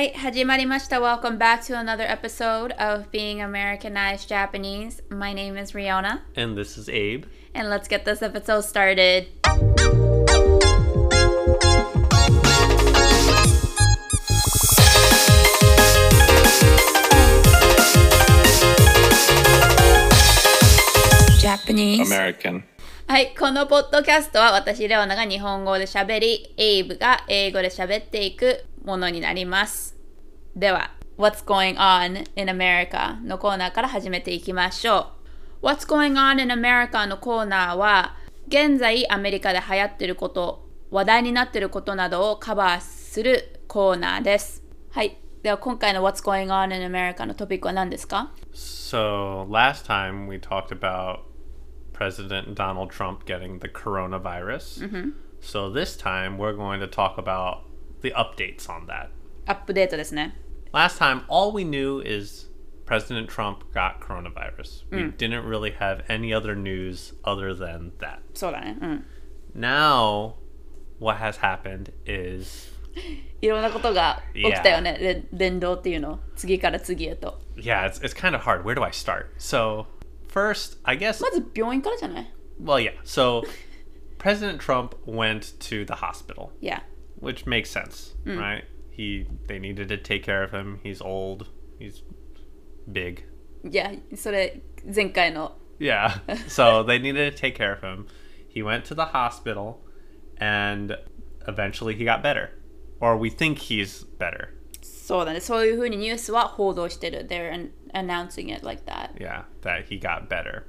はい、始まりました。Welcome back to another episode of Being Americanized Japanese. My name is Riona, And this is Abe. and let's get this episode started. Japanese. American. はい、このポッドキャストは私、レオナが日本語で喋り、エイブが英語で喋っていく ものになります。では、What's Going On in America のコーナーから始めていきましょう。What's Going On in America のコーナーは、現在アメリカで流行っていること、話題になっていることなどをカバーするコーナーです。はい、では今回の What's Going On in America のトピックは何ですか So, last time we talked about President Donald Trump getting the coronavirus. So, this time we're going to talk about the updates on that. アップデートですね。 Last time, all we knew is President Trump got coronavirus. We didn't really have any other news other than that. そうだね。うん。 Now, what has happened is いろんなことが起きたよね、れ連動っていうの次から次へと yeah, it's, it's kind of hard. Where do I start? So, first, I guess まず病院からじゃない Well, yeah. So President Trump went to the hospital, いや which makes sense, right? He they needed to take care of him. He's old. He's big. いやそれ前回の Yeah. so they needed to take care of him. He went to the hospital and eventually he got better. Or we think he's better. そうだねそういうふうにニュースは報道してる They're an- announcing it like that Yeah, that he got better.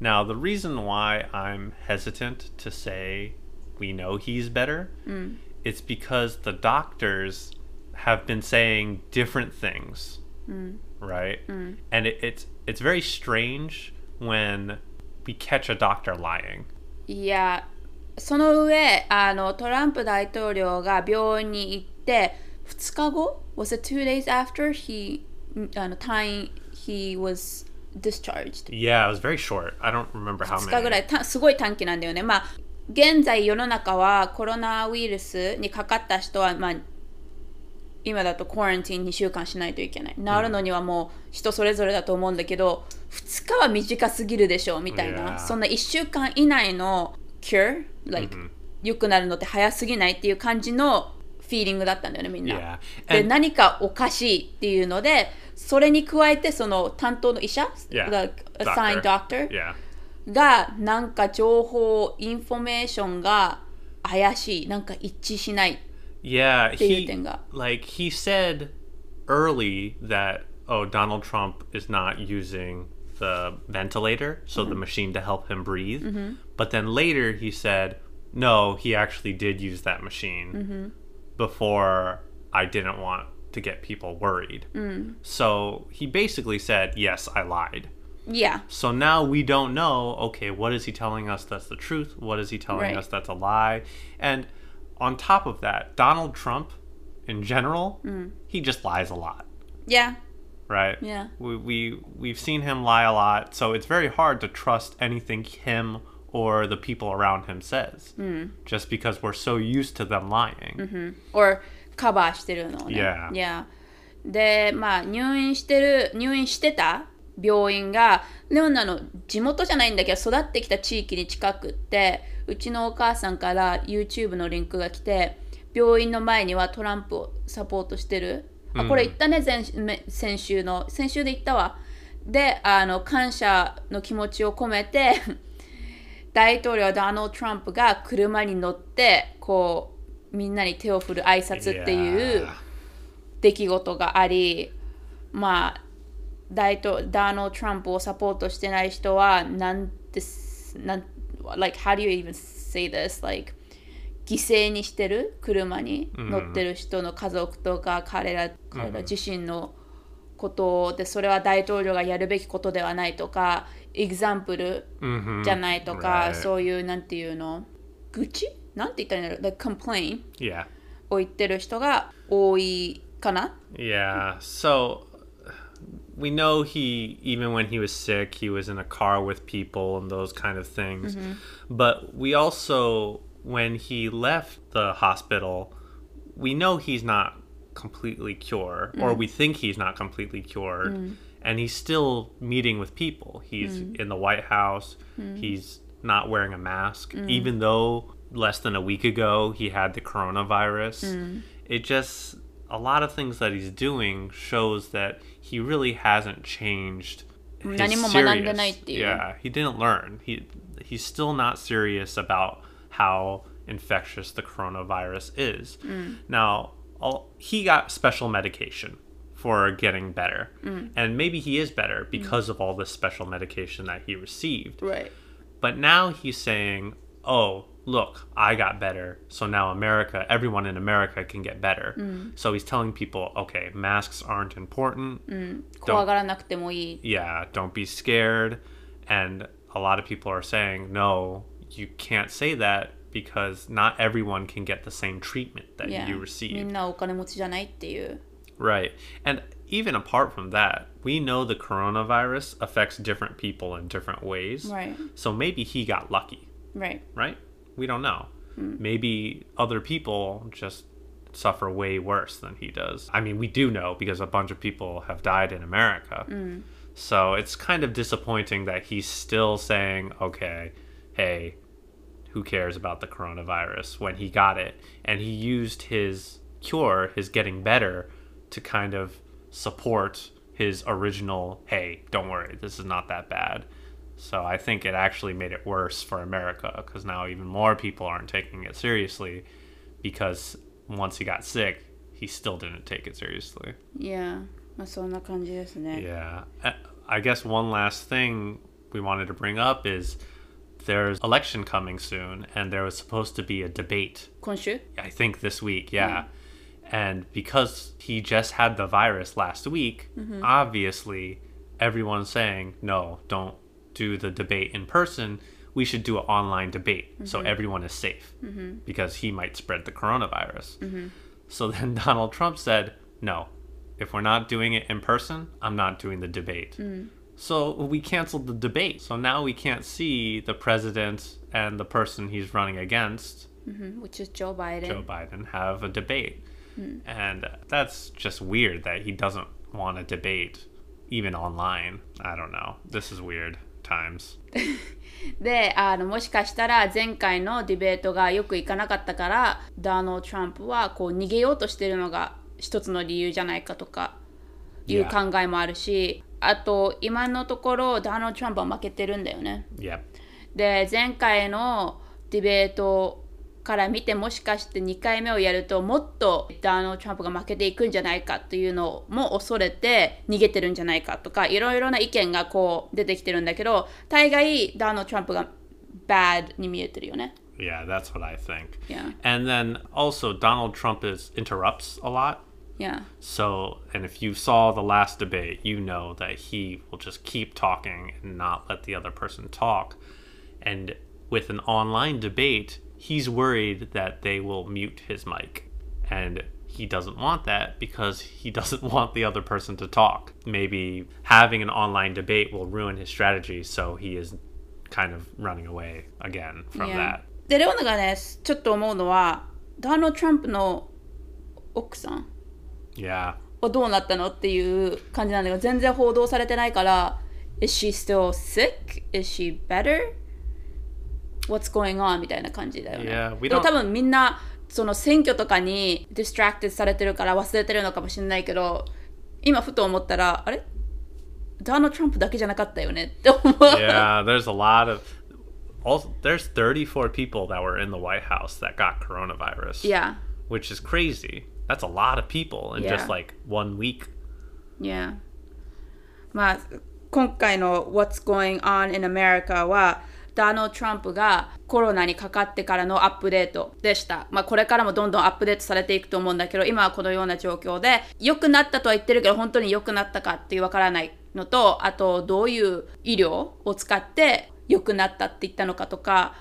Now, the reason why I'm hesitant to say we know he's better, it's because the doctors have been saying different things, right? And it, it's it's very strange when we catch a doctor lying. いやその上あのトランプ大統領が病院に行って2日後 Was it two days after he あの退院 he was discharged Yeah, it was very short. I don't remember how 2日ぐ many. らいたすごい短期なんだよね。まあ 現在世の中はコロナウイルスにかかった人は、まあ、今だとコアランティン2週間しないといけない。治るのにはもう人それぞれだと思うんだけど、2日は短すぎるでしょみたいな。そんな1週間以内の cure、like 良くなるのって早すぎないっていう感じのフィーリングだったんだよね、みんな。で何かおかしいっていうので、それに加えてその担当の医者、Yeah. like assigned doctor. がなんか情報インフォメーションが怪しいなんか一致しない Yeah, っていう he 点が like he said early that oh Donald Trump is not using the ventilator, so the machine to help him breathe. But then later he said no, he actually did use that machine before I didn't want to get people worried. So he basically said, "Yes, I lied." いや So now we don't know, okay, what is he telling us that's the truth? What is he telling Right. us that's a lie? And on top of that, Donald Trump in general, he just lies a lot, いや right? Yeah. We, we we've seen him lie a lot, so it's very hard to trust anything him or the people around him says. Just because we're so used to them lying. or カバーしてるのをね Yeah. いやでまあ入院してる入院してた 病院がレオナの地元じゃないんだけど育ってきた地域に近くってうちのお母さんから YouTube のリンクが来て病院の前にはトランプをサポートしてる。あこれ言ったね前め先週の。先週で言ったわ。であの感謝の気持ちを込めて 大統領ドナルド・トランプが車に乗ってこうみんなに手を振る挨拶っていう.出来事がありまあ大統ダーナルド・トランプをサポートしてない人はなんてすなん like how do you even say this? Like 犠牲にしてる？車に乗ってる人の家族とか彼ら彼ら自身のことでそれは大統領がやるべきことではないとかエグザンプル Mhm. じゃないとか.そういうなんていうの？愚痴？なんて言ったらいいんだろう？Like complain Yeah. を言ってる人が多いかな？Yeah. So we know he even when he was sick, he was in a car with people and those kind of things. Mm-hmm. But we also when he left the hospital, we know he's not completely cure, or mm. we think he's not completely cured, mm. and he's still meeting with people. He's mm. in the White House. He's not wearing a mask, even though less than a week ago he had the coronavirus. It just a lot of things that he's doing shows that he really hasn't changed. Serious, yeah, he didn't learn. He he's still not serious about how infectious the coronavirus is. Mm. Now, all, he got special medication for getting better. Mm. And maybe he is better because mm. of all this special medication that he received. Right. But now he's saying, "Oh, look, I got better. So now America, everyone in America can get better. Mm. So he's telling people, okay, masks aren't important. Mm. Don't, yeah, don't be scared. And a lot of people are saying, no, you can't say that because not everyone can get the same treatment that yeah. you receive. Right. And even apart from that, we know the coronavirus affects different people in different ways. Right. So maybe he got lucky. Right. Right? We don't know. Hmm. Maybe other people just suffer way worse than he does. I mean, we do know because a bunch of people have died in America. Hmm. So it's kind of disappointing that he's still saying, okay, hey, who cares about the coronavirus when he got it? And he used his cure, his getting better, to kind of support his original, hey, don't worry, this is not that bad. So I think it actually made it worse for America because now even more people aren't taking it seriously because once he got sick, he still didn't take it seriously. いや、まあそんな感じですね。 Yeah. I- I guess one last thing we wanted to bring up is there's election coming soon and there was supposed to be a debate 今週 I think this week, yeah. And because he just had the virus last week, obviously everyone's saying, no, don't do the debate in person. We should do an online debate so mm-hmm. everyone is safe mm-hmm. because he might spread the coronavirus. Mm-hmm. So then Donald Trump said, no, if we're not doing it in person, I'm not doing the debate. So we canceled the debate. So now we can't see the president and the person he's running against which is Joe Biden. Joe Biden have a debate. Mm. And that's just weird that he doesn't want to debate even online. I don't know. This is weird times. であのもしかしたら前回のディベートがよくいかなかったからダーノトランプはこう逃げようとしてるのが一つの理由じゃないかとかいう考えもあるし、あと今のところダーノトランプは負けてるんだよね。Yep. で前回のディベートから見てもしかして2回目をやるともっとダーノトランプが負けていくんじゃないかっていうのも恐れて逃げてるんじゃないかとかいろいろな意見がこう出てきてるんだけど大概ダーノトランプが bad に見えてるよね。Yeah, that's what I think. Yeah. And then also Donald Trump is interrupts a lot. Yeah. So, and if you saw the last debate, you know that he will just keep talking and not let the other person talk. And with an online debate, he's worried that they will mute his mic. And he doesn't want that because he doesn't want the other person to talk. Maybe having an online debate will ruin his strategy, so he is kind of running away again from Yeah. that. でレオナがねちょっと思うのはダーノルド・トランプの奥さん Yeah. はどうなったのっていう感じなんだけど全然報道されてないから Is she still sick? Is she better? What's going on? みたいな感じだよね。Yeah, we でも don't- 多分みんなその選挙とかに distracted されてるから忘れてるのかもしれないけど今ふと思ったらあれダーノルド・トランプだけじゃなかったよねって思う。yeah, there's a lot of. Also, there's 34 people that were in the White House that got coronavirus, Yeah. which is crazy. That's a lot of people in Yeah. just like one week. Yeah. まあ今回の What's Going On in America はダノ・トランプがコロナにかかってからのアップデートでした。まあこれからもどんどんアップデートされていくと思うんだけど今はこのような状況で良くなったとは言ってるけど本当に良くなったかってわからないのとあとどういう医療を使って良くなったって言ったのかとか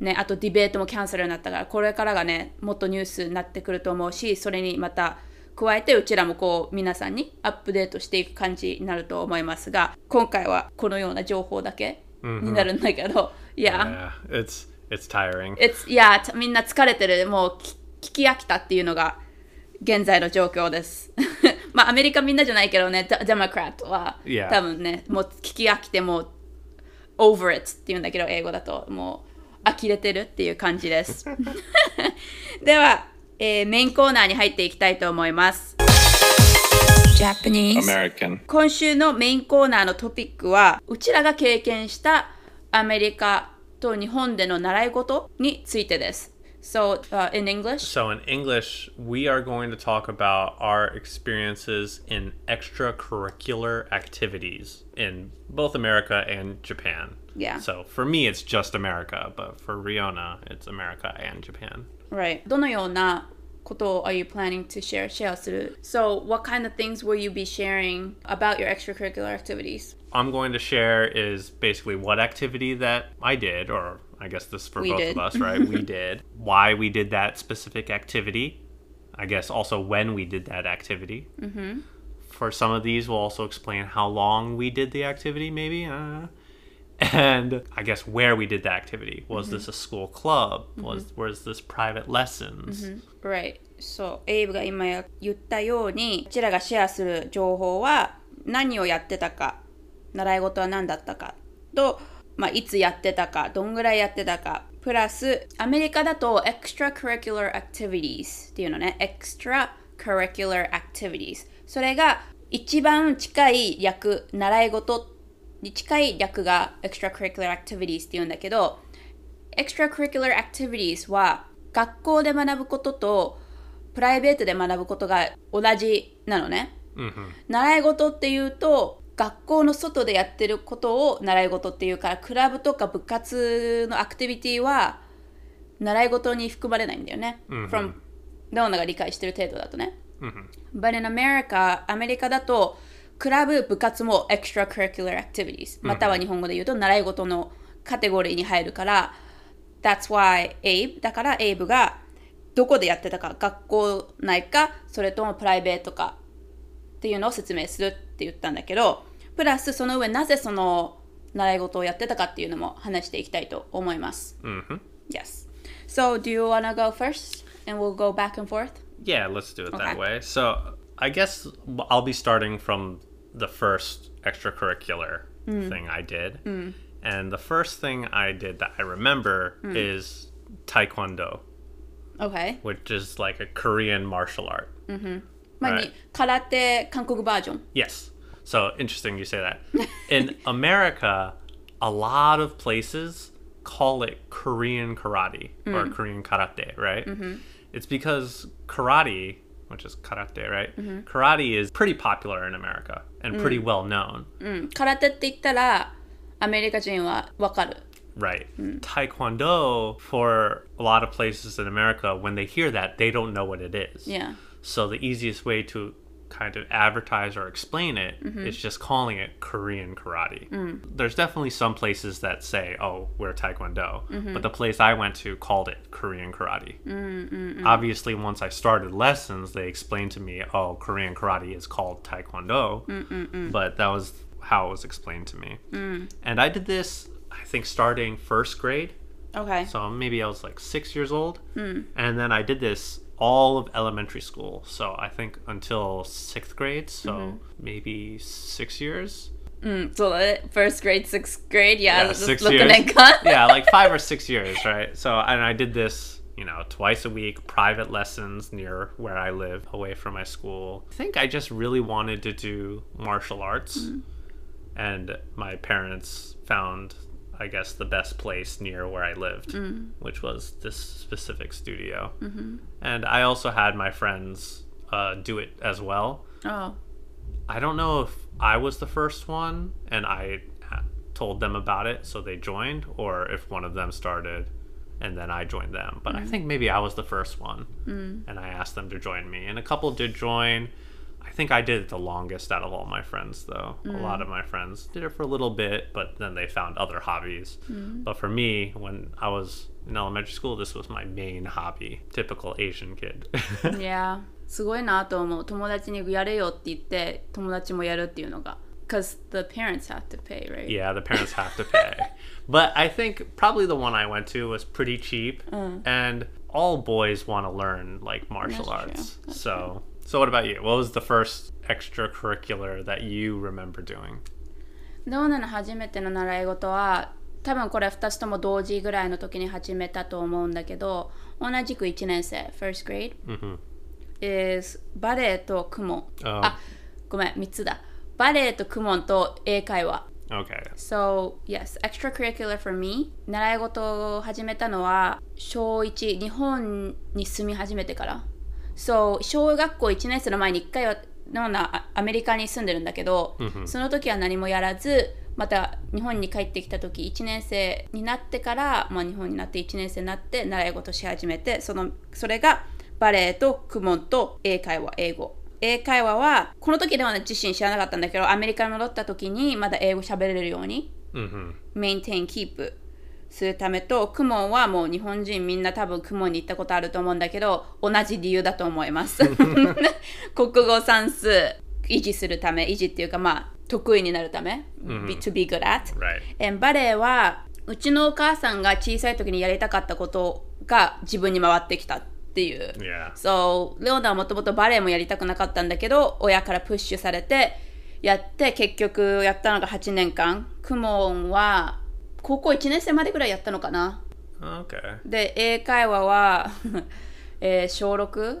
ね、あとディベートもキャンセルになったからこれからがねもっとニュースになってくると思うしそれにまた加えてうちらもこう皆さんにアップデートしていく感じになると思いますが今回はこのような情報だけになるんだけど、いや Yeah, it's it's tiring. It's, いやみんな疲れてるもうき聞き飽きたっていうのが現在の状況です。まあアメリカみんなじゃないけどね、デモクラットは Yeah. 多分ね、もう聞き飽きてもう over it って言うんだけど、英語だともう呆れてるっていう感じです。では、えーメインコーナーに入っていきたいと思います。Japanese American. 今週のメインコーナーのトピックはうちらが経験したアメリカと日本での習い事についてです。So, uh, in English? So, in English, we are going to talk about our experiences in extracurricular activities in both America and Japan. Yeah. So, for me, it's just America, but for Riona, it's America and Japan. Right. どのようなことを are you planning to share? シェアする So, what kind of things will you be sharing about your extracurricular activities? I'm going to share is basically what activity that I did, or I guess this is for We both did. of us, right? we did. Why we did that specific activity. I guess also when we did that activity. Mm-hmm. For some of these, we'll also explain how long we did the activity, maybe. Uh, and I guess where we did the activity. Was this a school club? Was was this private lessons? Right. So, エイブが今や言ったように、うちらがシェアする情報は何をやってたか、習い事は何だったかと、まあ、いつやってたか、どんぐらいやってたか、プラス、アメリカだと extracurricular activities っていうのね、extracurricular activities。それが一番近い略、習い事に近い略が extracurricular activities っていうんだけど、extracurricular activities は学校で学ぶこととプライベートで学ぶことが同じなのね。習い事っていうと学校の外でやってることを習い事っていうからクラブとか部活のアクティビティは習い事に含まれないんだよね。from レオナが理解してる程度だとね。But in America アメリカだとクラブ部活も extracurricular activities または日本語で言うと習い事のカテゴリーに入るから That's why Abe だから Abe がどこでやってたか学校内かそれともプライベートかっていうのを説明するって言ったんだけどプラスその上なぜその習い事をやってたかっていうのも話していきたいと思います。Yes. So do you wanna go first and we'll go back and forth? Yeah, let's do it that Okay. way. So I guess I'll be starting from the first extracurricular mm. thing I did. Mm. And the first thing I did that I remember mm. is Taekwondo. Okay. Which is like a Korean martial art. Mm-hmm. Karate Kankoku version. Yes. So interesting you say that. In America, a lot of places call it Korean karate or mm. Korean karate, right? Mm-hmm. It's because karate, which is karate, right? Mm-hmm. Karate is pretty popular in America and pretty well known, うん、空手って言ったらアメリカ人はわかる。 right? Taekwondo, for a lot of places in America, when they hear that, they don't know what it is. Yeah. So the easiest way to kind of advertise or explain it, mm-hmm. it is just calling it Korean karate. Mm. There's definitely some places that say, "Oh, we're Taekwondo," mm-hmm. but the place I went to called it Korean karate. Mm, mm, Obviously, once I started lessons, they explained to me, "Oh, Korean karate is called Taekwondo," but that was how it was explained to me. And I did this, I think, starting first grade. Okay. So maybe I was like six years old. And then I did this all of elementary school. So I think until sixth grade, so mm-hmm. maybe six years. Mm, so first grade, sixth grade, yeah, yeah six looking years. yeah, like five or six years, right? So and I did this, you know, twice a week, private lessons near where I live, away from my school. I think I just really wanted to do martial arts, mm-hmm. and my parents found I guess the best place near where I lived, mm. which was this specific studio. Mm-hmm. And I also had my friends uh, do it as well. Oh. I don't know if I was the first one and I told them about it, so they joined, or if one of them started and then I joined them. But I mm. think maybe I was the first one mm. and I asked them to join me. And a couple did join I think I did it the longest out of all my friends, though. A lot of my friends did it for a little bit, but then they found other hobbies. But for me, when I was in elementary school, this was my main hobby. Typical Asian kid. いや、すごいなと思う。友達にやれよって言って、友達もやるっていうのが。Because the parents have to pay, right? Yeah, the parents have to pay. but I think probably the one I went to was pretty cheap. And all boys want to learn like martial That's true. arts. That's so, So what about you? What was the first extracurricular that you remember doing? ローナの初めての習い事は多分これ2つとも同時ぐらいの時に始めたと思うんだけど同じく1年生 first grade Mhm. is バレエと公文ああごめん3つだバレエと公文と英会話 Okay. So, yes, extracurricular for me 習い事を始めたのは小1日本に住み始めてから So, 小学校1年生の前に1回はのなあアメリカに住んでるんだけど、その時は何もやらずまた日本に帰ってきた時1年生になってから、まあ、日本になって1年生になって習い事し始めてそのそれがバレエと公文と英会話英語英会話はこの時では自身知らなかったんだけどアメリカに戻った時にまだ英語喋れるように Mhm. メインテインキープするためとクモンはもう日本人みんな多分クモンに行ったことあると思うんだけど同じ理由だと思います 国語算数維持するため維持っていうかまあ得意になるため、be- to be good at Right. えバレエはうちのお母さんが小さい時にやりたかったことが自分に回ってきたっていう.そう、レオナはもともとバレエもやりたくなかったんだけど、親からプッシュされて、やって、結局やったのが8年間。クモンは、高校1年生までぐらいやったのかな。Okay. で、英会話は、えー小 6?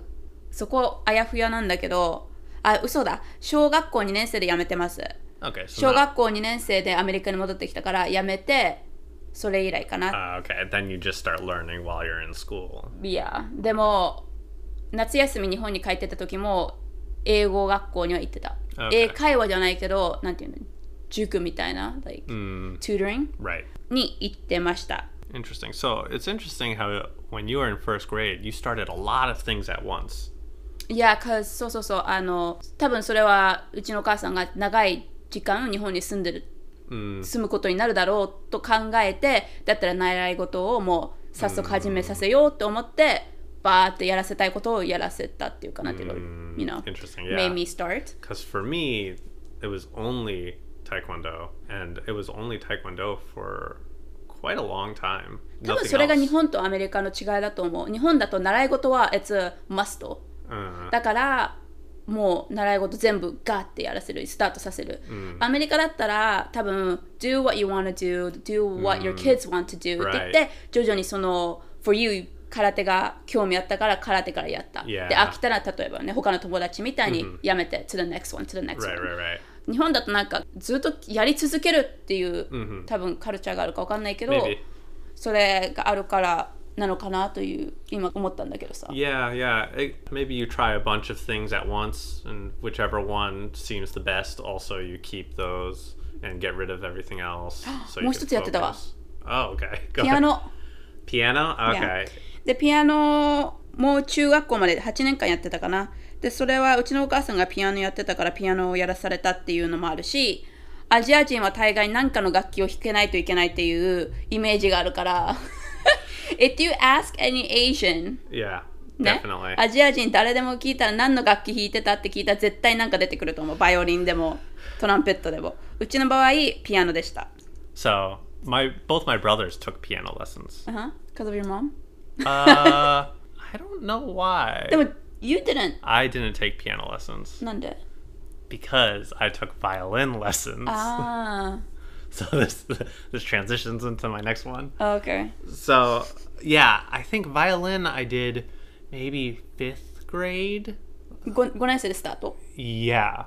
そこ、あやふやなんだけど、あ、嘘だ。小学校2年生で辞めてます。Okay. So 小学校2年生でアメリカに戻ってきたから辞めて、それ以来かな。uh, okay. Then you just start learning while you're in school. いやでも夏休み日本に帰ってた時も英語学校には行ってた.英会話じゃないけどなんていうの？塾みたいな、like, Mm, tutoring right. に行ってました Interesting. So it's interesting how when you were in first grade, you started a lot of things at once. いや cause そうそうそうあの多分それはうちのお母さんが長い時間日本に住んでる Mm, 住むことになるだろうと考えてだったら習い事をもう早速始めさせようと思ってバーってやらせたいことをやらせたっていうかなんていうの、you know interesting. made Yeah. me start Because for me, it was only Taekwondo, and it was only Taekwondo for quite a long time. 多分それが.日本とアメリカの違いだと思う。日本だと習い事は it's a must。Uh, だからもう習い事全部ガーってやらせる、スタートさせる。アメリカだったら多分 do what you want to do, do what your kids want to do って言って、徐々にその for you 空手が興味あったから空手からやった。Yeah. で飽きたら例えばね他の友達みたいにやめて、to the next one, to the next right, one。right, right. 日本だとなんかずっとやり続けるっていう、多分カルチャーがあるかわかんないけど、Maybe. それがあるからなのかなという今思ったんだけどさ。Yeah, yeah. It, maybe you try a bunch of things at once, and whichever one seems the best, also you keep those and get rid of everything else. So もう一つやってたわ。Oh, okay. Go ピア.ノ。Piano? Okay. で、ピアノも中学校まで8年間やってたかな。で、それはうちのお母さんがピアノやってたからピアノをやらされたっていうのもあるし、アジア人は大概何かの楽器を弾けないといけないっていうイメージがあるから。If you ask any Asian, Yeah, ね definitely.、アジア人誰でも聞いたら何の楽器弾いてたって聞いたら絶対なんか出てくると思う。バイオリンでもトランペットでも。うちの場合、ピアノでした。So my both my brothers took piano lessons. あは Because of your mom? Uh, I don't know why. でも、You didn't. I didn't take piano lessons None did. because I took violin lessons. Ah. So this this transitions into my next one. Oh, okay. So yeah, I think violin I did maybe fifth grade. Gon- Gonai said stato. Yeah,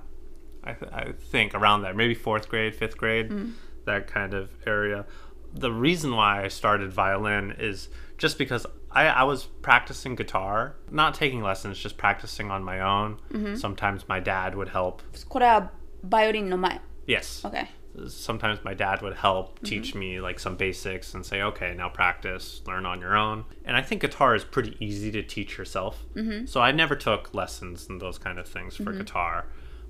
I, th- I think around there, maybe fourth grade, fifth grade, hmm. that kind of area. The reason why I started violin is just because I, I was practicing guitar, not taking lessons, just practicing on my own. Sometimes my dad would help. これはバイオリンの前。 Yes. OK。 sometimes my dad would help teach me like some basics and say okay now practice learn on your own and i think guitar is pretty easy to teach yourself so i never took lessons and those kind of things for guitar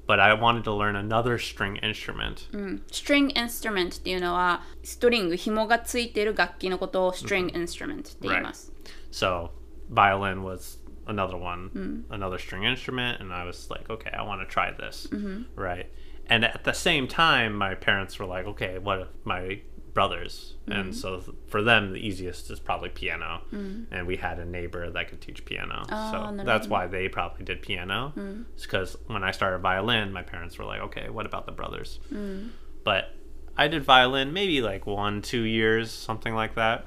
but i wanted to learn another string instrument string instrument っていうのは、ストリング、紐がついている楽器のことを string instrument って言います。 So violin was another one, mm. another string instrument, and I was like, okay, I want to try this, mm-hmm. right? And at the same time, my parents were like, okay, what if my brothers, mm-hmm. and so for them the easiest is probably piano, mm. and we had a neighbor that could teach piano, oh, so that's why they probably did piano, because mm. when I started violin, my parents were like, okay, what about the brothers? But I did violin maybe like one, two years, something like that.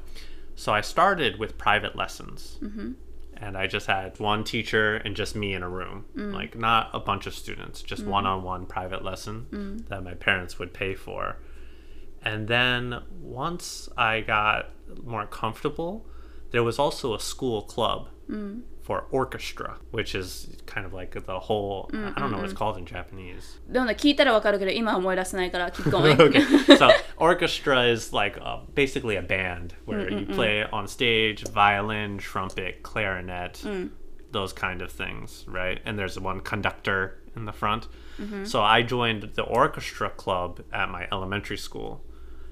So I started with private lessons. Mm-hmm. And I just had one teacher and just me in a room. Mm. Like, not a bunch of students, just one on one private lesson mm. that my parents would pay for. And then once I got more comfortable, there was also a school club mm for orchestra, which is kind of like the whole, I don't know what it's called in Japanese. でもね聞いたらわかるけど今は思い出せないから keep going okay. So orchestra is like uh, basically a band where you play on stage violin, trumpet, clarinet, those kind of things, right? And there's one conductor in the front. So I joined the orchestra club at my elementary school.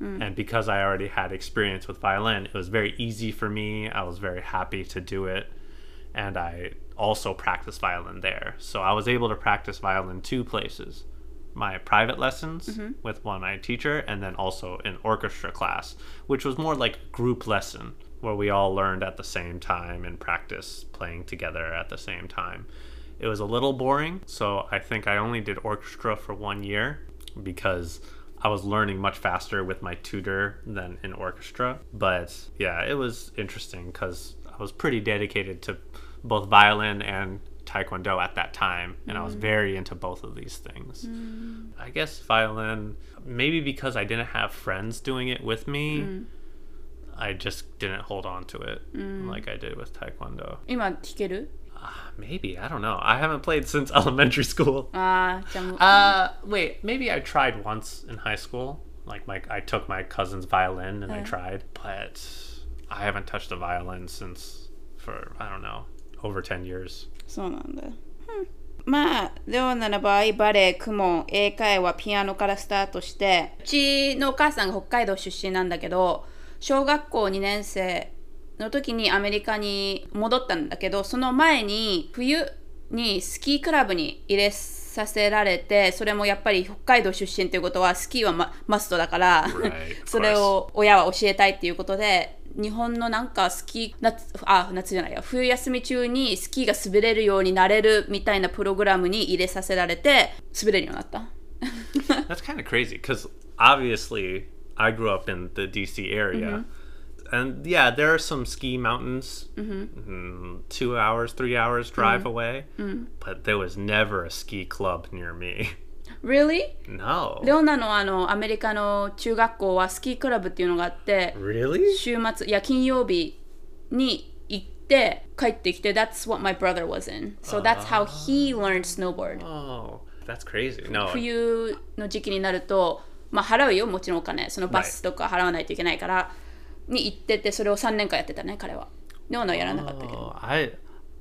And because I already had experience with violin, it was very easy for me. I was very happy to do it. and I also practiced violin there. So I was able to practice violin two places my private lessons mm-hmm. with one my teacher and then also an orchestra class which was more like a group lesson where we all learned at the same time and practice playing together at the same time. It was a little boring so i think i only did orchestra for one year because i was learning much faster with my tutor than in orchestra. But yeah it was interesting because was pretty dedicated to both violin and taekwondo at that time and i was very into both of these things i guess violin maybe because i didn't have friends doing it with me i just didn't hold on to it like i did with taekwondo 今弾ける Ah, maybe i don't know i haven't played since elementary school ああじゃあもう uh wait maybe i tried once in high school like my i took my cousin's violin and i Uh. tried but i haven't touched a violin since for i don't know over 10 years. そうなんだ、うんまあレオナの場合バレエ公文英会話ピアノからスタートしてうちのお母さんが北海道出身なんだけど小学校2年生の時にアメリカに戻ったんだけどその前に冬にスキークラブに入れさせられてそれもやっぱり北海道出身ということはスキーはママストだから、それを親は教えたいっていうことで日本のなんかスキー夏あ夏じゃないや冬休み中にスキーが滑れるようになれるみたいなプログラムに入れさせられて滑れるようになった。That's kind of crazy because obviously I grew up in the DC area. And yeah, there are some ski mountains, mm, two hours, three hours drive away, but there was never a ski club near me. Really? No. レオナのあのアメリカの中学校はスキークラブっていうのがあって Really? 週末いや金曜日に行って帰ってきて That's what my brother was in. So that's how he learned snowboard. Oh, that's crazy. No. 冬の時期になると、まあ、払うよもちろんお金そのバスとか払わないといけないから、に行っててそれを3年間やってたね彼はレオナはやらなかったけど、Oh, I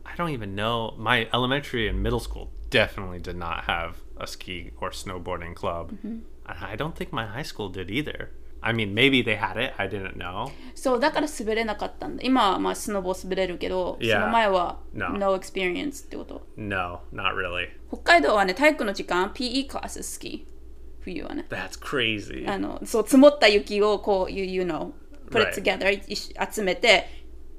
I don't even know. My elementary and middle school definitely did not have a ski or snowboarding club. And I don't think my high school did either. I mean, maybe they had it. I didn't know. そうだから滑れなかったんだ今はまあスノボ滑れるけど、Yeah. その前は No. no experience ってこと No, not really. 北海道はね体育の時間 PE クラス好き冬はね That's crazy. あのそう積もった雪をこう you, you know put it Right. together い集めて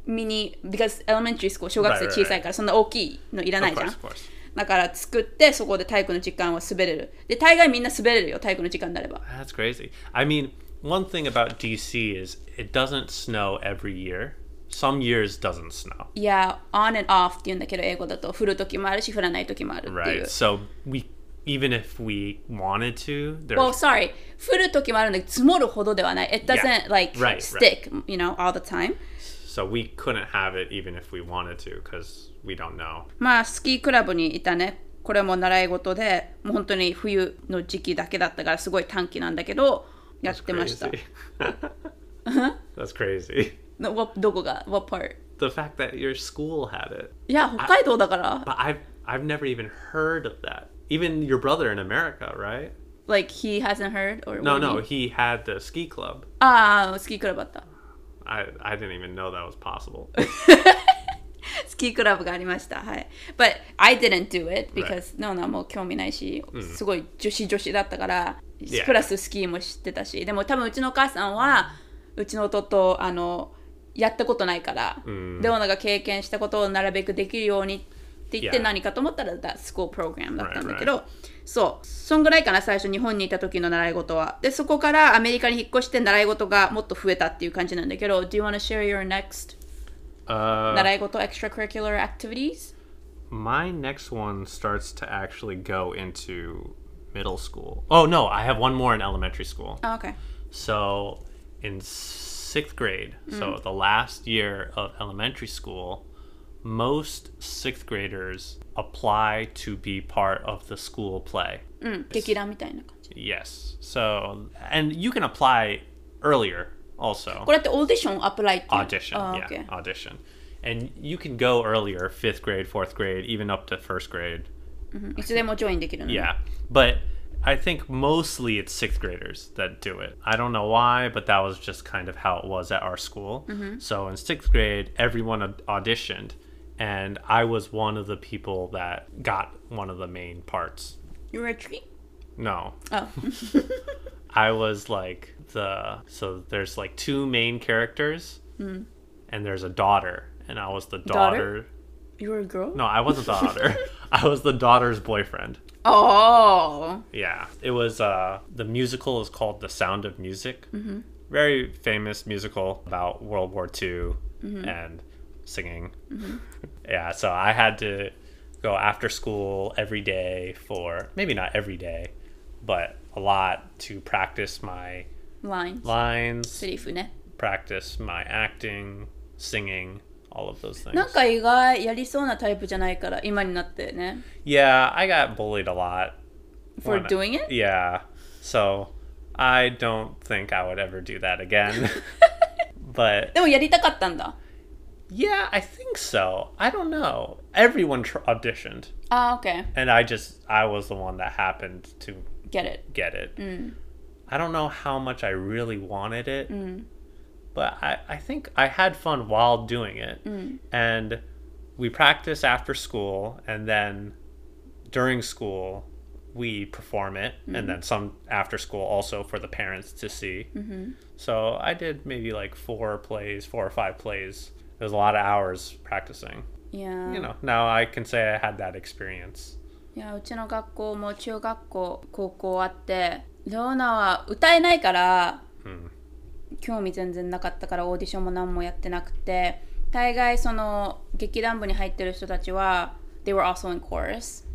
ミニ because elementary school 小学生 Right, right, 小さいからそんな大きいのいらないじゃん of course. だから作ってそこで体育の時間は滑れるで大概みんな滑れるよ体育の時間になれば That's crazy. I mean, one thing about DC is it doesn't snow every year. Some years doesn't snow. いや on and off って言うんだけど英語だと降る時もあるし降らない時もあるっていう Right. So we even if we wanted to, there's Well, sorry. 降る時もあるんだけど積もるほどではない。It doesn't Yeah. like Right, right. stick, you know, all the time. so we couldn't have it even if we wanted to because we don't know. まあ、スキークラブにいたね。これも習い事で、もう本当に冬の時期だけだったからすごい短期なんだけど、やってました。 Crazy. That's crazy. のわどこが ?What part? The fact that your school had it. いや、北海道だから。 But I've I've never even heard of that. Even your brother in America, right? Like, he hasn't heard? Or No, what do you no, mean? he had the ski club. ああ、スキークラブあった。 I I didn't even know that was possible. スキークラブがありました。はい。But I didn't do it because、興味ないし、すごい女子女子だったから、Yeah. プラススキーも知ってたしでも多分うちのお母さんはうちの弟あのやったことないから、うんレオナが経験したことをなるべくできるようにって言って.何かと思ったら that school program だったんだけど、そうそんぐらいかな最初日本にいた時の習い事はでそこからアメリカに引っ越して習い事がもっと増えたっていう感じなんだけど Do you want to share your next Uh, 習い事 extracurricular activities? my next one starts to actually go into middle school. Oh no, I have one more in elementary school. Oh, okay. So in sixth grade, so the last year of elementary school, most sixth graders apply to be part of the school play. うん、劇団みたいな感じ。 Yes. So, and you can apply earlier also. これってオーディションアプライっていう Audition. あ yeah, okay. audition. And you can go earlier, fifth grade, fourth grade, even up to first grade. いつでもジョインできるのね Yeah. But I think mostly it's sixth graders that do it. I don't know why, but that was just kind of how it was at our school. So in sixth grade, everyone aud- auditioned, and I was one of the people that got one of the main parts. You were a tree? No. Oh. I was like the so there's like two main characters mm. and there's a daughter and I was the daughter. daughter? You were a girl? No, I wasn't the daughter. I was the daughter's boyfriend. Oh. Yeah. It was uh the musical is called The Sound of Music. Mm-hmm. Very famous musical about World War II mm-hmm. and singing. yeah, so I had to go after school every day for maybe not every day, but a lot to practice my lines lines, セリフね practice my acting, singing, all of those things. なんか意外やりそうなタイプじゃないから今になってね Yeah, I got bullied a lot. for when- doing it? Yeah. So I don't think I would ever do that again. but でもやりたかったんだ Yeah, I think so. I don't know. Everyone tr- auditioned, ああ OK and I just I was the one that happened to get it get it. Mm. I don't know how much I really wanted it, mm. but I, I think I had fun while doing it. Mm. And we practice after school, and then during school, we perform it, and then some after school also for the parents to see. Mm-hmm. So I did maybe like four plays, four or five plays It was a lot of hours practicing. いや You know, now I can say I had that experience. いやうちの学校も中学校高校あってレオナは歌えないから、興味全然なかったからオーディションも何もやってなくて大概その劇団部に入ってる人たちは they were also in chorus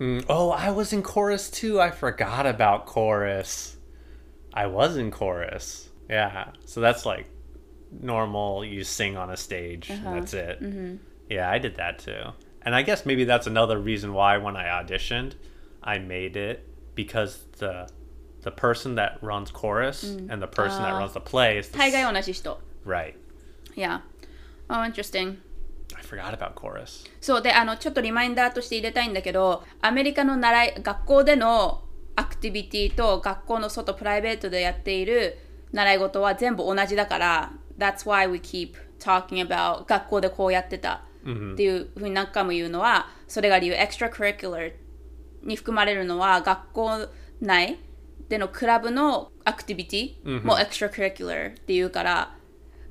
Mm, oh, I was in chorus too. I forgot about chorus. I was in chorus. Yeah. So that's like normal. You sing on a stage. and that's it. Yeah, I did that too. And I guess maybe that's another reason why when I auditioned, I made it because the the person that runs chorus and the person that runs the play is the 大概 s- 同じ人 right. Yeah Oh interesting I forgot about chorus. そうであのちょっとリマインダーとして入れたいんだけどアメリカの習い学校でのアクティビティと学校の外プライベートでやっている習い事は全部同じだから That's why we keep talking about 学校でこうやってたっていうふうに何回も言うのはそれが理由 extracurricular に含まれるのは学校内でのクラブのアクティビティも extracurricular っていうから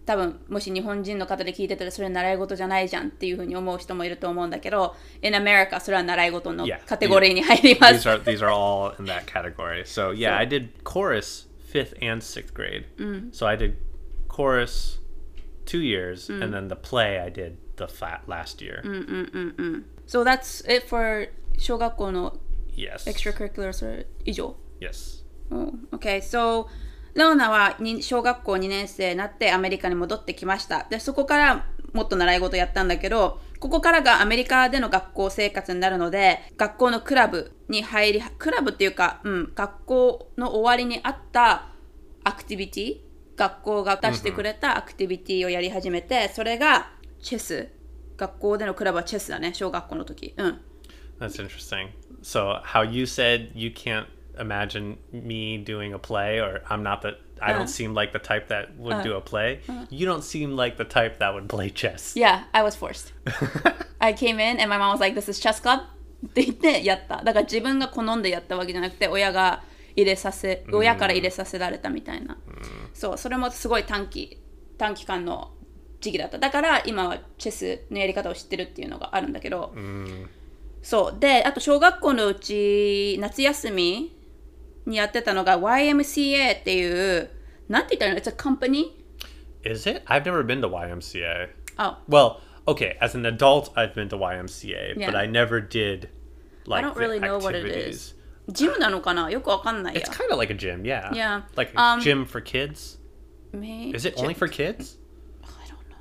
多分もし日本人の方で聞いてたらそれ習い事じゃないじゃんっていうふうに思う人もいると思うんだけど In America それは習い事の Yeah. カテゴリーに入りま these す are these are all in that category. So yeah, I did chorus fifth and sixth grade. So I did chorus two years, and then the play I did the flat last year. So that's it for 小学校の Yes. extracurricular それ以上 Yes. Oh, Okay, so レオナはに小学校2年生になってアメリカに戻ってきました。で、そこからもっと習い事やったんだけど、ここからがアメリカでの学校生活になるので、学校のクラブに入り、クラブっていうか、うん、学校の終わりにあったアクティビティ、学校が出してくれたアクティビティをやり始めて、それがチェス。学校でのクラブはチェスだね、小学校の時。うん。That's interesting. So how you said you can't imagine me doing a play, or I'm not the. I Uh. don't seem like the type that would do a play. You don't seem like the type that would play chess. Yeah, I was forced. I came in and my mom was like, this is chess club? って言ってやった。だから自分が好んでやったわけじゃなくて、親が入れさせ親から入れさせられたみたいな、そうそれもすごい短期短期間の時期だっただから今はチェスのやり方を知ってるっていうのがあるんだけど、そうであと小学校のうち夏休みにやってたのが YMCA っていうなんて言ったらいいの It's a company? Is it? I've never been to YMCA. Oh, Well, okay, as an adult, I've been to YMCA, Yeah. but I never did like don't the really know what it is. ジムなのかなよくわかんないや It's。kind of like a gym, yeah. Yeah. Like a Um, gym for kids. Is it only for kids? I don't know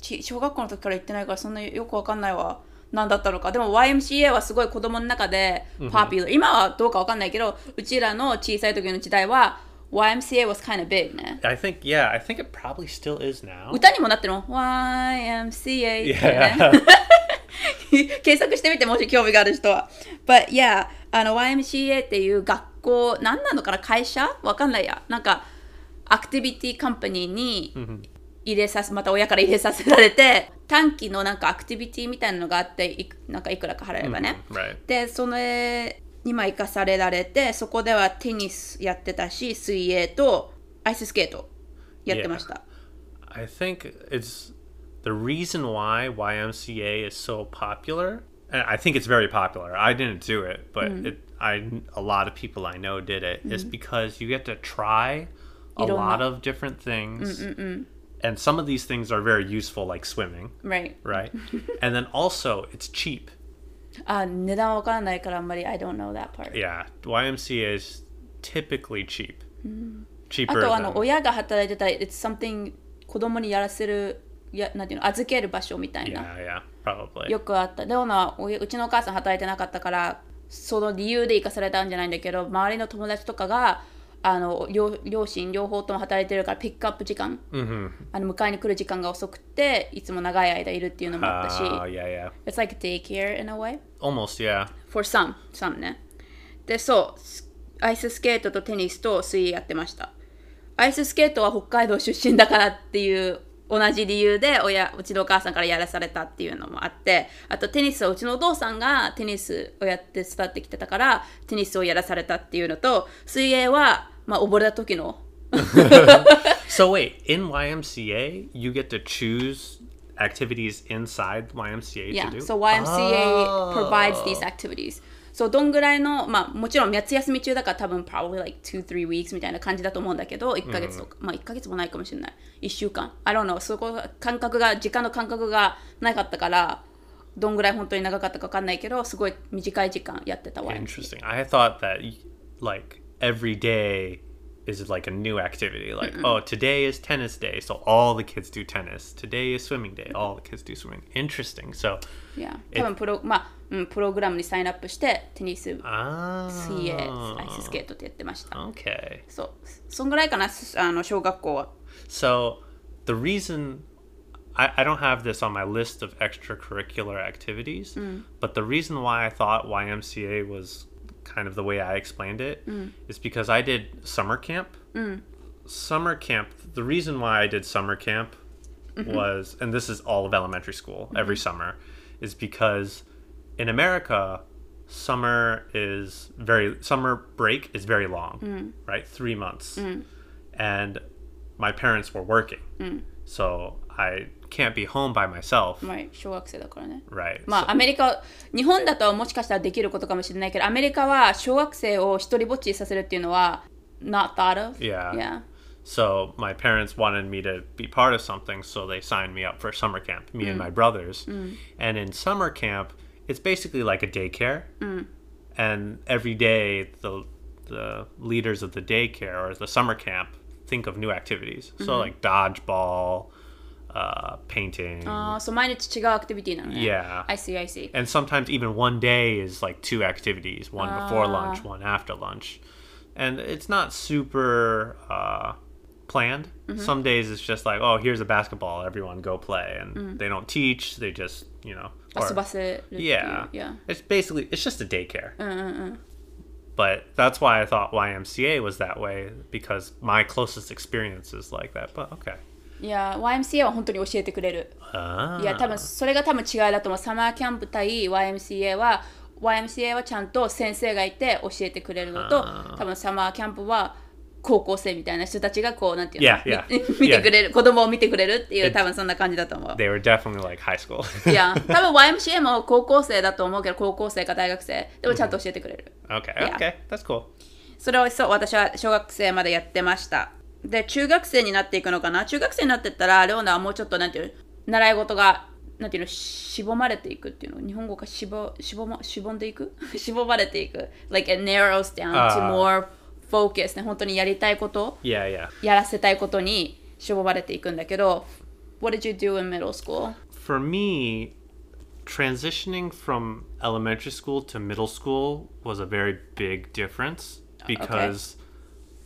ち小学校の時から行ってないからそんなよくわかんないわ何だったのかでも YMCA はすごい子供の中でパピュラー、今はどうかわかんないけどうちらの小さい時の時代は YMCA was kind of big ね I think, yeah, I think it probably still is now. 歌にもなってるの YMCA ってね Yeah. 検索してみてもし興味がある人は But yeah あの YMCA っていう学校何なのかな会社？わかんないや。なんかアクティビティカンパニーに入れさせまた親から入れさせられて短期のなんかアクティビティみたいなのがあっていくなんかいくらか払えばね、right. でそれにまあ生かされられてそこではテニスやってたし水泳とアイススケートやってました、I think it's the reason why YMCA is so popular. And I think it's very popular. I didn't do it, but it, I a lot of people I know did it. Is because you get to try a You don't lot know. of different things, and some of these things are very useful, like swimming, Right. right? and then also it's cheap. あ値段はわからないからあんまり I don't know that part Yeah, YMCA is typically cheap, あ cheaper とあ than の親が働いてた It's something 子供にやらせる やなんていうの預ける場所みたいな yeah, yeah. よくあったでもなおうちのお母さん働いてなかったからその理由で生かされたんじゃないんだけど周りの友達とかがあの両両親両方とも働いてるからピックアップ時間、あの迎えに来る時間が遅くていつも長い間いるっていうのもあったし、Oh, yeah, yeah. It's like daycare in a way Almost, yeah. for some some ねでそうスアイススケートとテニスと水泳やってましたアイススケートは北海道出身だからっていう同じ理由で親うちのお母さんからやらされたっていうのもあってあとテニスはうちのお父さんがテニスをやって育ってきてたからテニスをやらされたっていうのと水泳はまあ溺れた時の So wait, in YMCA, you get to choose activities inside YMCA Yeah, to do. so YMCA Oh. provides these activities. そうどんぐらいの、まあもちろん夏休み中だから多分 probably like 2, 3 weeks みたいな感じだと思うんだけど、1ヶ月とか、まあ1ヶ月もないかもしれない。1週間。I don't know. そこ感覚が、時間の感覚がなかったから、どんぐらい本当に長かったか分かんないけど、すごい短い時間やってた YMCA。Interesting. I thought that like every day is like a new activity. Like, oh, today is tennis day, so all the kids do tennis. Today is swimming day, all the kids do swimming. Interesting. So, いや、多分プロ、まあ、うん、プログラムにサインアップして、テニス、 ah, 水泳、アイススケートってやってました。 okay. そう。そんぐらいかな、あの小学校は。 So the reason I, I don't have this on my list of extracurricular activities, but the reason why I thought YMCA was kind of the way I explained it is because I did summer camp. Summer camp, the reason why I did summer camp was, and this is all of elementary school every summer, is because in America, summer is very, summer break is very long, right? Three months. And my parents were working. So I can't be home by myself, まあ、小学生だからね。 right? まあ、アメリカ、日本だともしかしたらできることかもしれないけど、アメリカは小学生を一人ぼっちにさせるっていうのは、not thought of. Yeah. Yeah. So my parents wanted me to be part of something, so they signed me up for summer camp, me and my brothers. And in summer camp, it's basically like a daycare, mm. and every day the the leaders of the daycare or the summer camp think of new activities. Mm-hmm. So like dodgeball, uh, painting. Uh, so mine it's chiga activity. Yeah. I see, I see. And sometimes even one day is like two activities, one uh. before ah. lunch, one after lunch. And it's not super uh, planned. Mm-hmm. Some days it's just like, oh, here's a basketball, everyone go play, and mm-hmm. they don't teach. They just you know. Or, yeah, yeah. It's basically it's just a daycare. Uh, uh, uh. But that's why I thought YMCA was that way because my closest experience is like that. But okay. Yeah, YMCA は本当に教えてくれる。いや多分それが多分違いだと思う。サマーキャンプ対 YMCA は YMCA はちゃんと先生がいて教えてくれるのと多分サマーキャンプは高校生みたいな人たちがこうなんていうの？Yeah, yeah. み 見てくれる子供を見てくれるっていう多分そんな感じだと思う。They were definitely like high school. いや多分 YMCA も高校生だと思うけど高校生か大学生でもちゃんと教えてくれる。Okay, Yeah. okay, that's cool. それをそう私は小学生までやってました。で中学生になっていくのかな？中学生になってったらレオナはもうちょっとなんていうの？習い事がなんていうの？絞まれていくっていうの？日本語が絞絞ま絞んでいく？絞まれていく。Like it narrows down to more focus ね本当にやりたいこと Yeah, yeah. やらせたいことに絞まれていくんだけど What did you do in middle school? For me, transitioning from elementary school to middle school was a very big difference because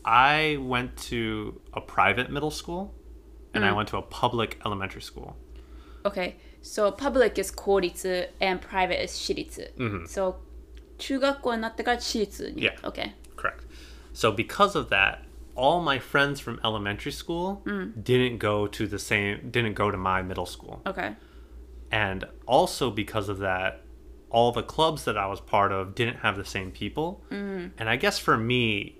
I went to a private middle school and I went to a public elementary school. Okay, so public is 公立 and private is 私立。So 中学校になってから私立に。 Yeah. Okay. Correct. So because of that, all my friends from elementary school didn't go to the same didn't go to my middle school. Okay. And also because of that, all the clubs that I was part of didn't have the same people. And I guess for me,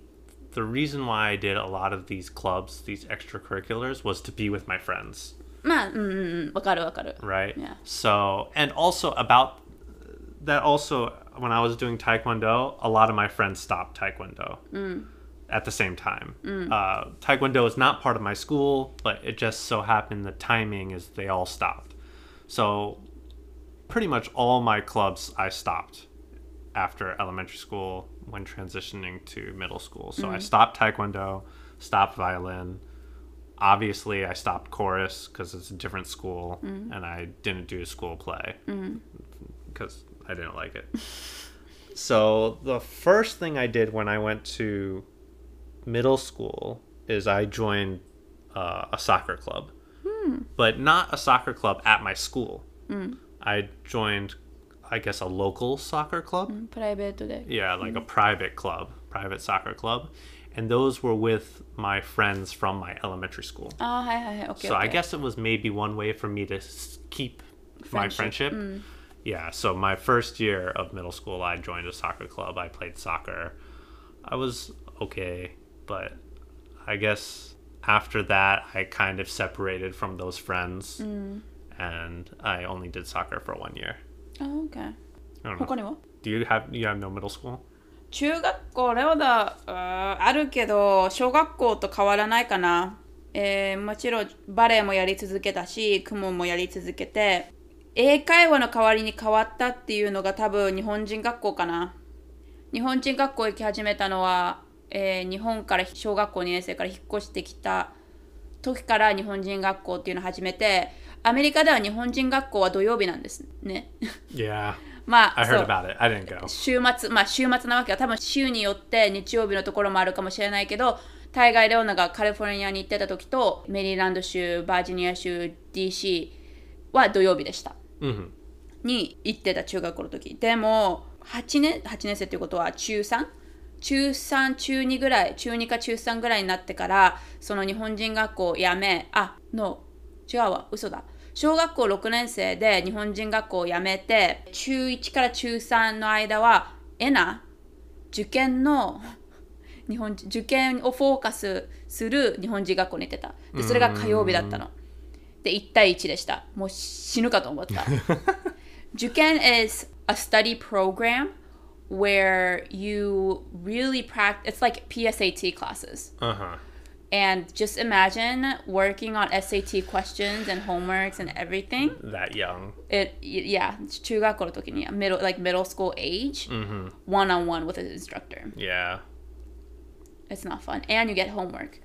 the reason why I did a lot of these clubs, these extracurriculars, was to be with my friends, まあ、うんうんうん。わかるわかる。 right? Yeah. So, and also about that, also, when I was doing Taekwondo, a lot of my friends stopped Taekwondo mm. at the same time. Mm. Uh, Taekwondo is not part of my school, but it just so happened the timing is they all stopped. So, pretty much all my clubs I stopped after elementary school when transitioning to middle school. So I mm. stopped taekwondo, stopped violin. Obviously, I stopped chorus because it's a different school, and I didn't do school play because I didn't like it. so the first thing I did when I went to middle school is I joined uh, a soccer club, hmm. but not a soccer club at my school. Mm. I joined, I guess, a local soccer club. Mm, private. Yeah, like mm. a hmm. private club, private soccer club. And those were with my friends from my elementary school. Ah, oh, hi, hi. Okay. So okay. I guess it was maybe one way for me to keep friendship. my friendship. Hmm yeah, so my first year of middle school, I joined a soccer club. I played soccer. I was okay, but I guess after that, I kind of separated from those friends, mm. and I only did soccer for one year. Oh, okay. Do you have you have no middle school? 中学校レオダあるけど小学校と変わらないかな、えー、もちろんバレエもやり続けたしクモもやり続けて英会話の代わりに変わったっていうのが多分日本人学校かな。日本人学校行き始めたのは、えー日本から小学校2年生から引っ越してきた時から日本人学校っていうのを始めて、アメリカでは日本人学校は土曜日なんですね。Yeah. まあ、I そう heard about it. I didn't go. 週末まあ週末なわけは多分週によって日曜日のところもあるかもしれないけど大概レオナがカリフォルニアに行ってた時とメリーランド州バージニア州 DC は土曜日でした、Mhm. に行ってた中学校の時。でも8年 ,8 年生っていうことは中 3? 中3中2ぐらい中2か中3ぐらいになってからその日本人学校を辞めあの違うわ嘘だ。小学校6年生で日本人学校を辞めて中1から中3の間はエナ受験の日本受験をフォーカスする日本人学校に行ってた。でそれが火曜日だったの。で1対1でしたもう死ぬかと思った受験 is a study program where you really practice it's like PSAT classes Uh huh. and just imagine working on SAT questions and homeworks and everything That young. it yeah 中学校の時に middle like middle school age Mm-hmm. one on one with an instructor Yeah. it's not fun and you get homework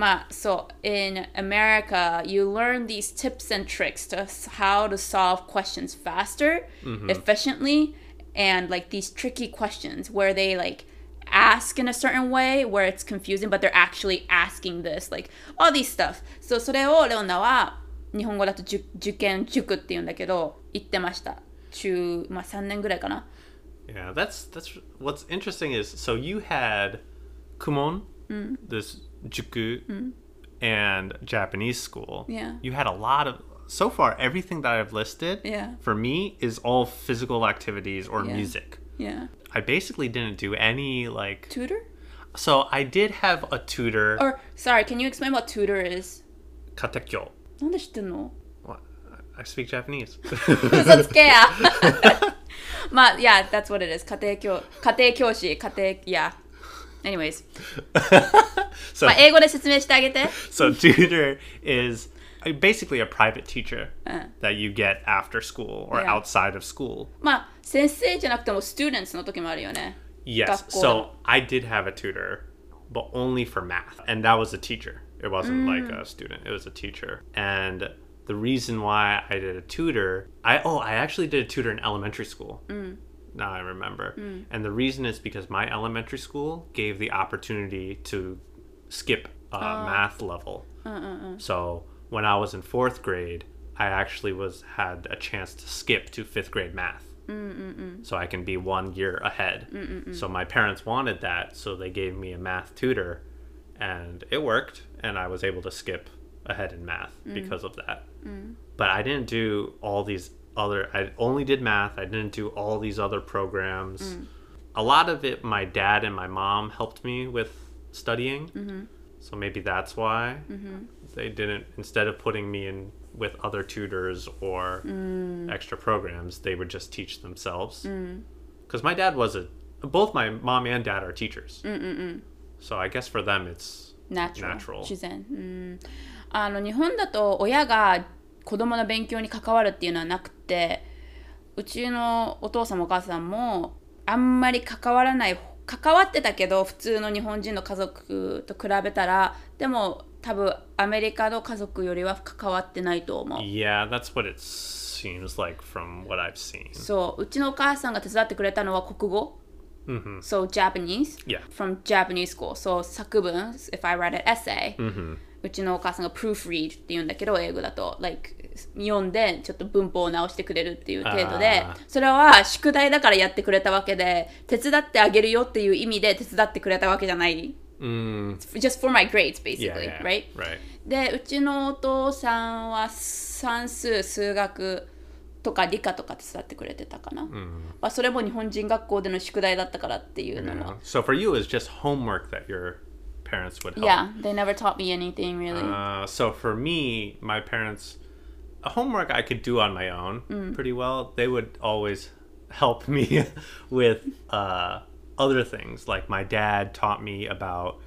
まあ so in America you learn these tips and tricks to s- how to solve questions faster efficiently and like these tricky questions where they like ask in a certain way where it's confusing but they're actually asking this like all these stuff so それをレオナは日本語だと受受験塾っていうんだけど言ってました中まあ3年ぐらいかな Yeah. That's that's what's interesting is so you had Kumon, this juku, and Japanese school. Yeah. You had a lot of so far everything that I've listed Yeah. for me is all physical activities or Yeah. music. Yeah. I basically didn't do any like Tutor? so I did have a tutor Or, sorry, can you explain what tutor is? katekyo. なんで知ってんの What? I speak Japanese. 嘘つけやまあ、yeah, that's what it is. 家庭教家庭教師、家庭、yeah. Anyways. so まあ、英語で説明してあげて。 so tutor is uh, basically a private teacher うん。 that you get after school or Yeah. outside of school. まあ、先生じゃなくても、students の時もあるよね。 Yes. 学校 So I did have a tutor, but only for math. And that was a teacher. It wasn't like a student, it was a teacher. And the reason why I did a tutor, I oh, I actually did a tutor in elementary school. Now I remember. Mm. And the reason is because my elementary school gave the opportunity to skip uh, math level. Uh, uh, uh. So when I was in fourth grade, I actually was had a chance to skip to fifth grade math. Mm, mm, so I can be one year ahead. So my parents wanted that, so they gave me a math tutor, and it worked, and I was able to skip ahead in math because of that. But I didn't do all these other. I only did math. I didn't do all these other programs. A lot of it, my dad and my mom helped me with studying. So maybe that's why they didn't. Instead of putting me in with other tutors or extra programs, they would just teach themselves. Because my dad was a. Both my mom and dad are teachers. So I guess for them it's natural, Natural 自然、うん、あの日本だと親が 子供の勉強に関わるっていうのはなくてうちのお父さんもお母さんもあんまり関わらない関わってたけど普通の日本人の家族と比べたらでも多分アメリカの家族よりは関わってないと思う Yeah, that's what it seems like from what I've seen. そううちのお母さんが手伝ってくれたのは国語 hmm So Japanese Yeah. from Japanese school. So 作文 if I write an essay、hmm うちのお母さんが proofread って言うんだけど英語だと。Like 読んでちょっと文法を直してくれるっていう程度でそれは宿題だからやってくれたわけで手伝ってあげるよっていう意味で手伝ってくれたわけじゃない。Mm, just for my grades yeah, basically yeah, right? Right. でうちのお父さんは算数数学とか理科とか手伝ってくれてたかな、まあ、それも日本人学校での宿題だったからっていうのも。Yeah. So for you, it's just homework that your parents would help. Yeah, they never taught me anything really. Uh, so for me, my parents, homework I could do on my own mm. pretty well. They would always help me with uh, other things. Like my dad taught me about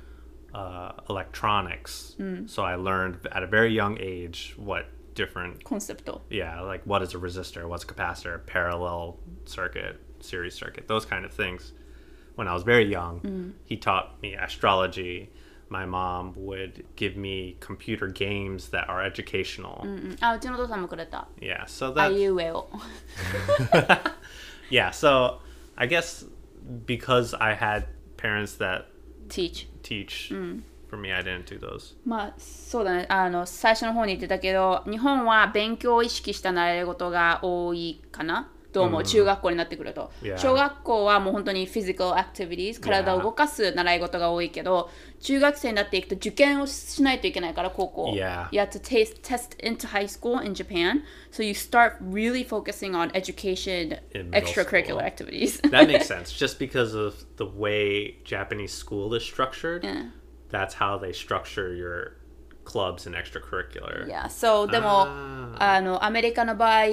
uh, electronics, mm. so I learned at a very young age what different concepto. Yeah, like what is a resistor, what's a capacitor, parallel circuit, series circuit, those kind of things. When I was very young, mm. he taught me astrology My mom would give me computer games that are educational. うんあ、うちのお父さんもくれた。 Yeah, so あ that いうえを。 yeah, so I guess because I had parents that teach。 teach for me, I didn't do those. まあ、そうだね。あの、最初の方に言ってたけど、日本は勉強を意識した習い事が多いかな どうも、中学校になってくると。Yeah. 小学校はもう本当に physical activities、体を動かす習い事が多いけど、中学生になっていくと受験をしないといけないから、高校。Yeah. You have to taste, test into high school in Japan. So you start really focusing on education, extracurricular activities. That makes sense. Just because of the way Japanese school is structured, Yeah. that's how they structure your clubs and extracurricular. Yeah, so でもああのアメリカの場合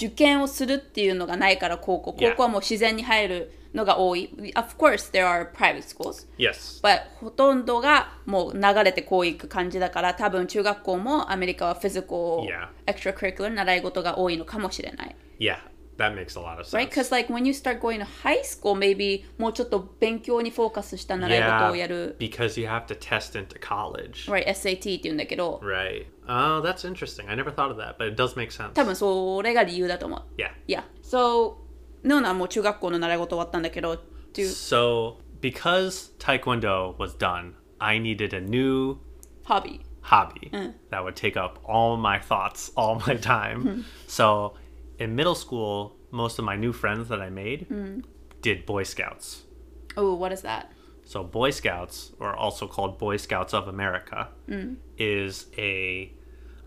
受験をするっていうのがないから高校.高校はもう自然に入るのが多い Of course there are private schools Yes. but ほとんどがもう流れてこういく感じだから多分中学校もアメリカは physical Yeah. extracurricular 習い事が多いのかもしれない Yeah, that makes a lot of sense. Right? Because like when you start going to high school maybe もうちょっと勉強にフォーカスした習い事をや Yeah, る because you have to test into college. Right, SAT って言うんだけど Right. Oh, that's interesting. I never thought of that, but it does make sense. 多分それが理由だと思う Yeah. Yeah. So, ノーナはもう中学校の習い事終わったんだけど、do So, because Taekwondo was done, I needed a new hobby. hobby that would take up all my thoughts, all my time. so, in middle school, most of my new friends that I made hmm. did Boy Scouts. Oh, what is that? So, Boy Scouts, or also called Boy Scouts of America, hmm. is a,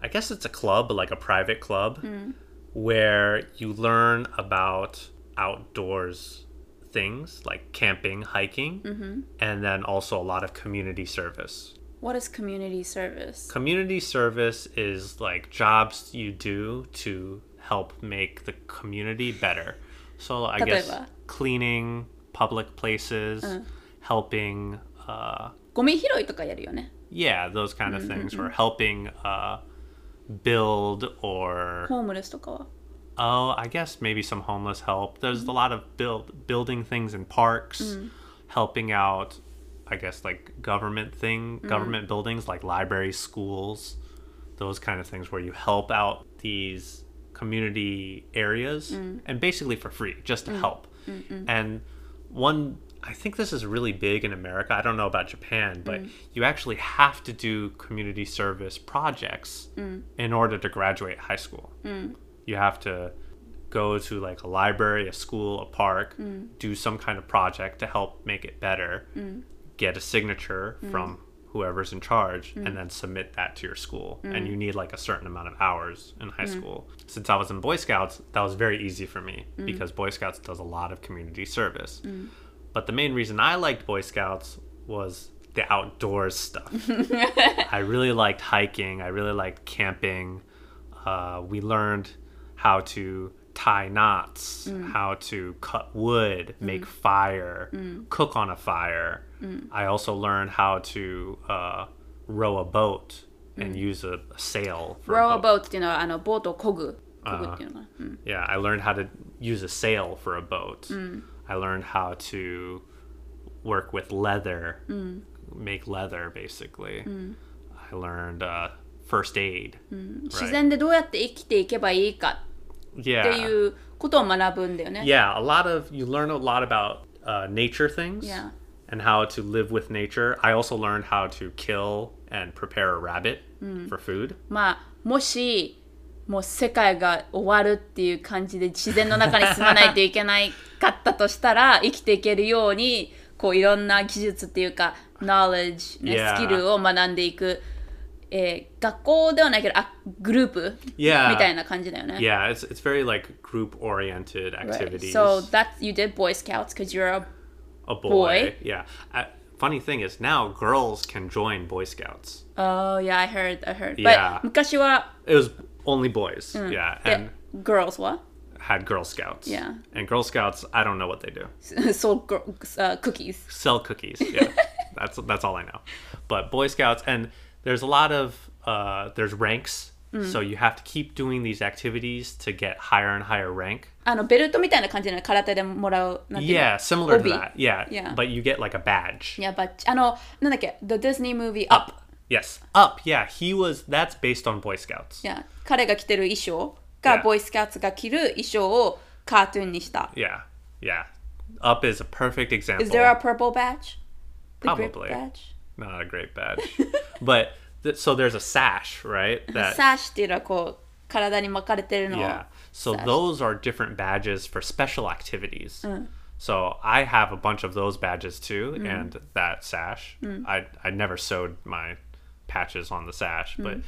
I guess it's a club, but like a private club, hmm. where you learn about outdoors things like camping, hiking, mm-hmm. and then also a lot of community service. What is community service? Community service is like jobs you do to help make the community better. So I guess 例えば？ cleaning public places, helping, uh, ゴミ拾いとかやるよね。 yeah, those kind of things, or helping uh, build or ホームレスとかは。 oh, I guess maybe some homeless help. There's a lot of build building things in parks, helping out. I guess like government thing, government buildings like libraries, schools, those kind of things where you help out these community areas mm. and basically for free, just to mm. help. And one, I think this is really big in America. I don't know about Japan, but mm. you actually have to do community service projects in order to graduate high school. You have to go to like a library, a school, a park, do some kind of project to help make it better, get a signature from whoever's in charge, and mm. then submit that to your school. And you mm. need like a certain amount of hours in high mm. school. Since I was in Boy Scouts, that was very easy for me because Boy Scouts does a lot of community service. But the main reason I liked Boy Scouts was the outdoors stuff. I really liked hiking. I really liked camping. Uh, we learned how to tie knots, how to cut wood, make fire, cook on a fire. I also learned how to uh, row a boat and use a, a sail. For row a a boat. boat っていうのはあのボートを漕ぐ。漕ぐっていうのかな。うん Yeah, I learned how to use a sail for a boat. I learned how to work with leather, make leather basically. I learned uh, first aid. 自然でどうやって生きていけばいいか って Yeah. いうことを学ぶんだよね。Yeah, a lot of you learn a lot about uh, nature things Yeah. and how to live with nature. I also learned how to kill and prepare a rabbit for food. まあもしもう世界が終わるっていう感じで自然の中に住まないといけないかったとしたら生きていけるようにこういろんな技術っていうか knowledge、ね Yeah. スキルを学んでいく、えー学校ではないけどあグループ Yeah. みたいな感じだよね。 Yeah, it's it's very like group oriented Right. activities. So that's you did Boy Scouts because you're a a boy. boy. Yeah. I, funny thing is now girls can join Boy Scouts. Oh yeah I heard I heard Yeah. But 昔は It was only boys. Yeah, で and girls は had Girl Scouts. Yeah. And Girl Scouts, I don't know what they do. sold gr- uh, cookies Sell cookies. Yeah. that's that's all I know. But Boy Scouts and there's a lot of uh, there's ranks mm. so you have to keep doing these activities to get higher and higher rank. Ah, あのベルトみたいな感じの空手でもらう。Yeah, similar to that. Yeah. yeah. But you get like a badge. Yeah, but ah, Disney movie Up. Yes. Up, yeah. He was that's based on Boy Scouts. Yeah. yeah. Boy Scouts が着る衣装をカートゥーンにした。Yeah. Yeah. Up is a perfect example. Is there a purple badge? The Probably. Badge? Not a great badge. but th- so there's a sash, right? That サーシっていうのはこう体に巻かれてるのを yeah. So sash. those are different badges for special activities. So I have a bunch of those badges too, and that sash. I I never sewed my patches on the sash, but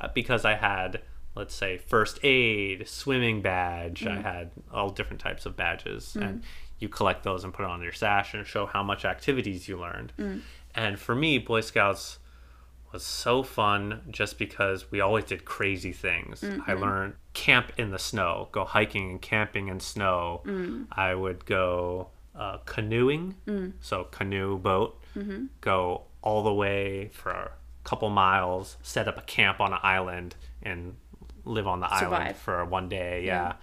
uh, because I had let's say first aid, swimming badge, I had all different types of badges, and you collect those and put it on your sash and show how much activities you learned. And for me, Boy Scouts was so fun just because we always did crazy things. I mm-hmm. learned camp in the snow, go hiking and camping in snow. Mm. I would go uh, canoeing, mm. so canoe boat, mm-hmm. go all the way for a couple miles, set up a camp on an island, and live on the island for one day. Yeah.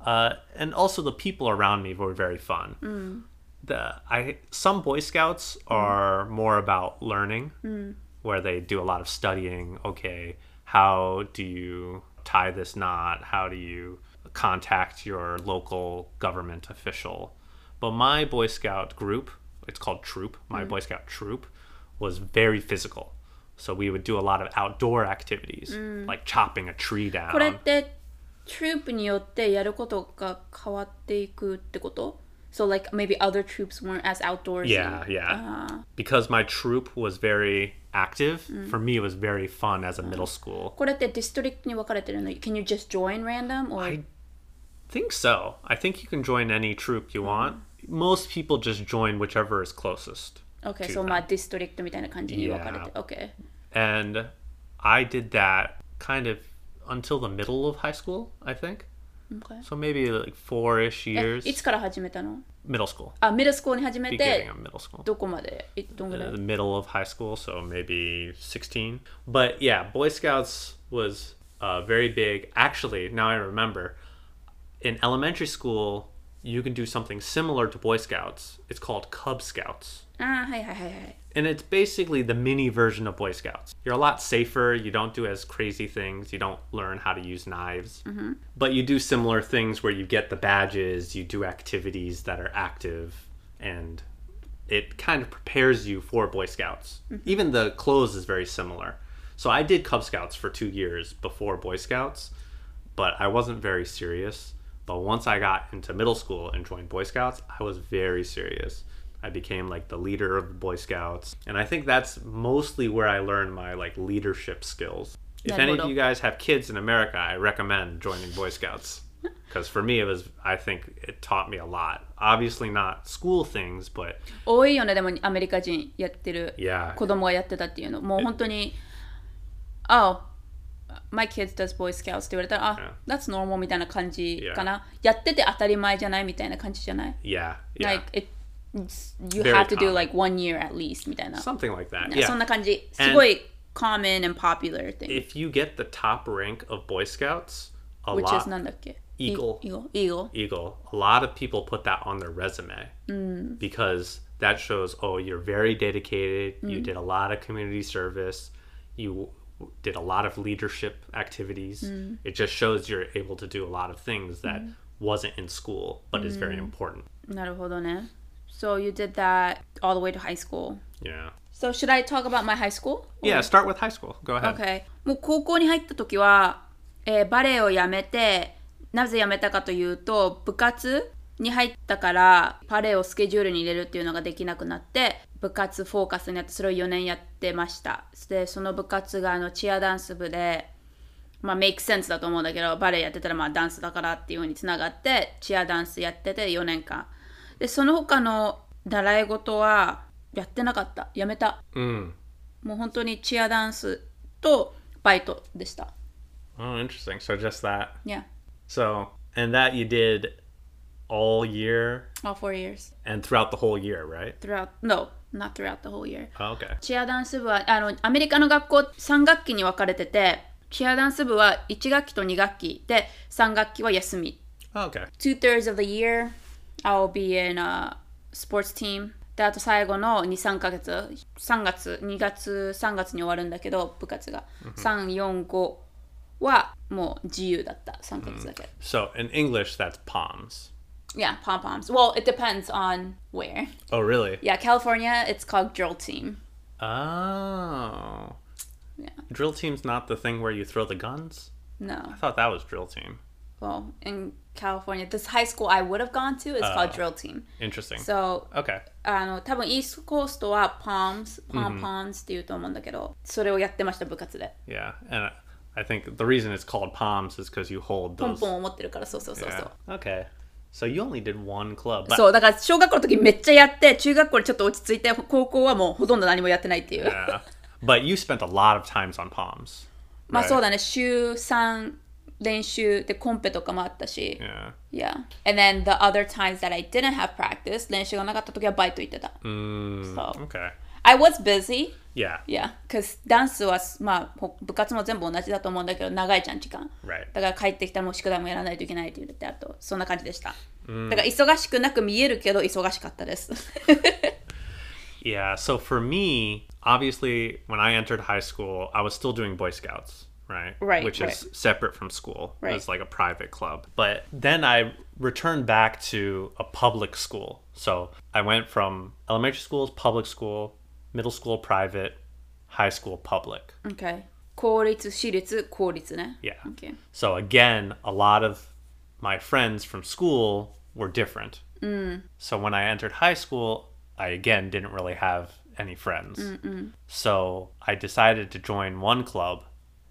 Uh, and also the people around me were very fun mm the I some Boy Scouts are more about learning, where they do a lot of studying. Okay, how do you tie this knot? How do you contact your local government official? But my Boy Scout group, it's called troop. My Boy Scout troop was very physical. So we would do a lot of outdoor activities, like chopping a tree これっ down. てトゥープによってやることが変わっていくってこと So like maybe other troops weren't as outdoorsy. Yeah, yeah. Because my troop was very active, for me it was very fun as a middle school. これってディストリクトに分かれてるの Can you just join random? Or... I think so. I think you can join any troop you want. Most people just join whichever is closest. Okay, to so them. まあディストリクトみたいな感じに分かれて。Okay. And I did that kind of until the middle of high school, I think. okay. So maybe like four-ish え years. いつから始めたの middle school. あ、ミドルスコールに始め Beginning て、 of middle school. どこまでいどんぐらい the middle of high school, so maybe 16. But yeah, Boy Scouts was uh, very big. Actually, now I remember, in elementary school, you can do something similar to Boy Scouts. It's called Cub Scouts. あーはいはいはいはい。 And it's basically the mini version of Boy Scouts. You're a lot safer. You don't do as crazy things. You don't learn how to use knives. Mm-hmm. But you do similar things where you get the badges, you do activities that are active, and it kind of prepares you for Boy Scouts. Mm-hmm. Even the clothes is very similar. So I did Cub Scouts for two years before Boy Scouts, but I wasn't very serious. But once I got into middle school and joined Boy Scouts, I was very serious. I became like the leader of the Boy Scouts, and I think that's mostly where I learned my like leadership skills. If any of なるほど。 you guys have kids in America, I recommend joining Boy Scouts. Because for me, it was, I think it taught me a lot. Obviously, not school things, but 多いよね、でもアメリカ人やってる yeah. 子供がやってたっていうの。もう本当に、Oh, my kids does Boy Scouts って言われたら、あ、That's normal みたいな感じかな。やってて当たり前じゃないみたいな感じじゃない Yeah. Yeah. Like, it, it's- you Very have to do common. like one year at least みたいな。 Something like that. そん Yeah. な感じ。す And- ごい common and popular thing. If you get the top rank of Boy Scouts, a which lot. is なんだっけ Eagle. Eagle. Eagle. Eagle, a lot of people put that on their resume because that shows, oh, you're very dedicated. You did a lot of community service. You did a lot of leadership activities. It just shows you're able to do a lot of things that wasn't in school, but is very important. なるほどね。 So you did that all the way to high school. Yeah. So should I talk about my high school? Yeah, start with high school. Go ahead. Okay. もう高校に入った時は、えーバレエをやめて、なぜやめたかというと、部活に入ったから、バレエをスケジュールに入れるっていうのができなくなって、部活フォーカスになって、それを4年やってました。で、その部活があのチアダンス部で、まあ、メイクセンスだと思うんだけど、バレエやってたらまあダンスだからっていう風につながって、チアダンスやってて4年間。で、その他の習い事はやってなかった。やめた。Mm. もう本当にチアダンスとバイトでした。Oh, interesting. So just that. Yeah, So, and that you did all year all four years. and throughout the whole year, right? Throughout, no, not throughout the whole year. Oh, okay. チアダンス部は、あの、アメリカの学校3学期に分かれてて、チアダンス部は1学期と2学期で、3学期は休み。Oh, okay. Two thirds of the year, I'll be in a in English, that's poms. Yeah, pom poms. Well, it depends on where. Oh, really? Yeah, California, it's called drill team. Oh. Yeah. Drill team's not the thing where you throw the guns? No. I thought that was drill team. Well, in California, this high school I would have gone to is called Oh. drill team. Interesting. So, okay. あの、多分イーストコーストは palms, pom poms って言うと思うんだけど、それをやってました、部活で。Yeah. And I think the reason it's called palms is because you hold ポン those. ポンを持ってるから、そうそうそうそう。Yeah. Okay. So you only did one club. But そう、だから小学校の時めっちゃやって、中学校でちょっと落ち着いて、高校はもうほとんど何もやってないっていう。yeah. But you spent a lot of times on palms. まあ?そうだね、週3練習でコンペとかもあったし。Yeah. Yeah. And then the other times that I didn't have practice, 練習がなかった時はバイト行ってた。Mm, So- okay. I was busy. Yeah. Yeah. Because ダンスは、まあ、ほ部活も全部同じだと思うんだけど、長いじゃん、時間。Right. だから帰ってきたらもう宿題もやらないといけないって言ってあと、そんな感じでした。だから忙しくなく見えるけど、忙しかったです。Yeah, so for me, obviously, when I entered high school, I was still doing Boy Scouts, right? Right, Which is separate from school. Right. It's like a private club. But then I returned back to a public school. So I went from elementary school to public school, middle school private, high school public. okay. 公立、私立、公立ね。 Yeah. Okay. So again, a lot of my friends from school were different. So when I entered high school, I again didn't really have any friends. So I decided to join one club,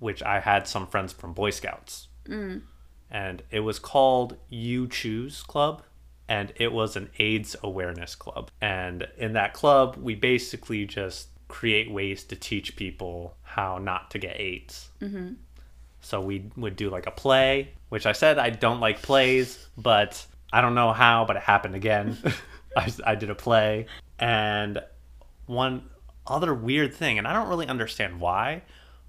which I had some friends from Boy Scouts. Mm. And it was called You Choose Club. And it was an AIDS awareness club. And in that club, we basically just create ways to teach people how not to get AIDS. Mm-hmm. So we would do like a play, which I said I don't like plays, but I don't know how, but it happened again. I, I did a play. And one other weird thing, and I don't really understand why,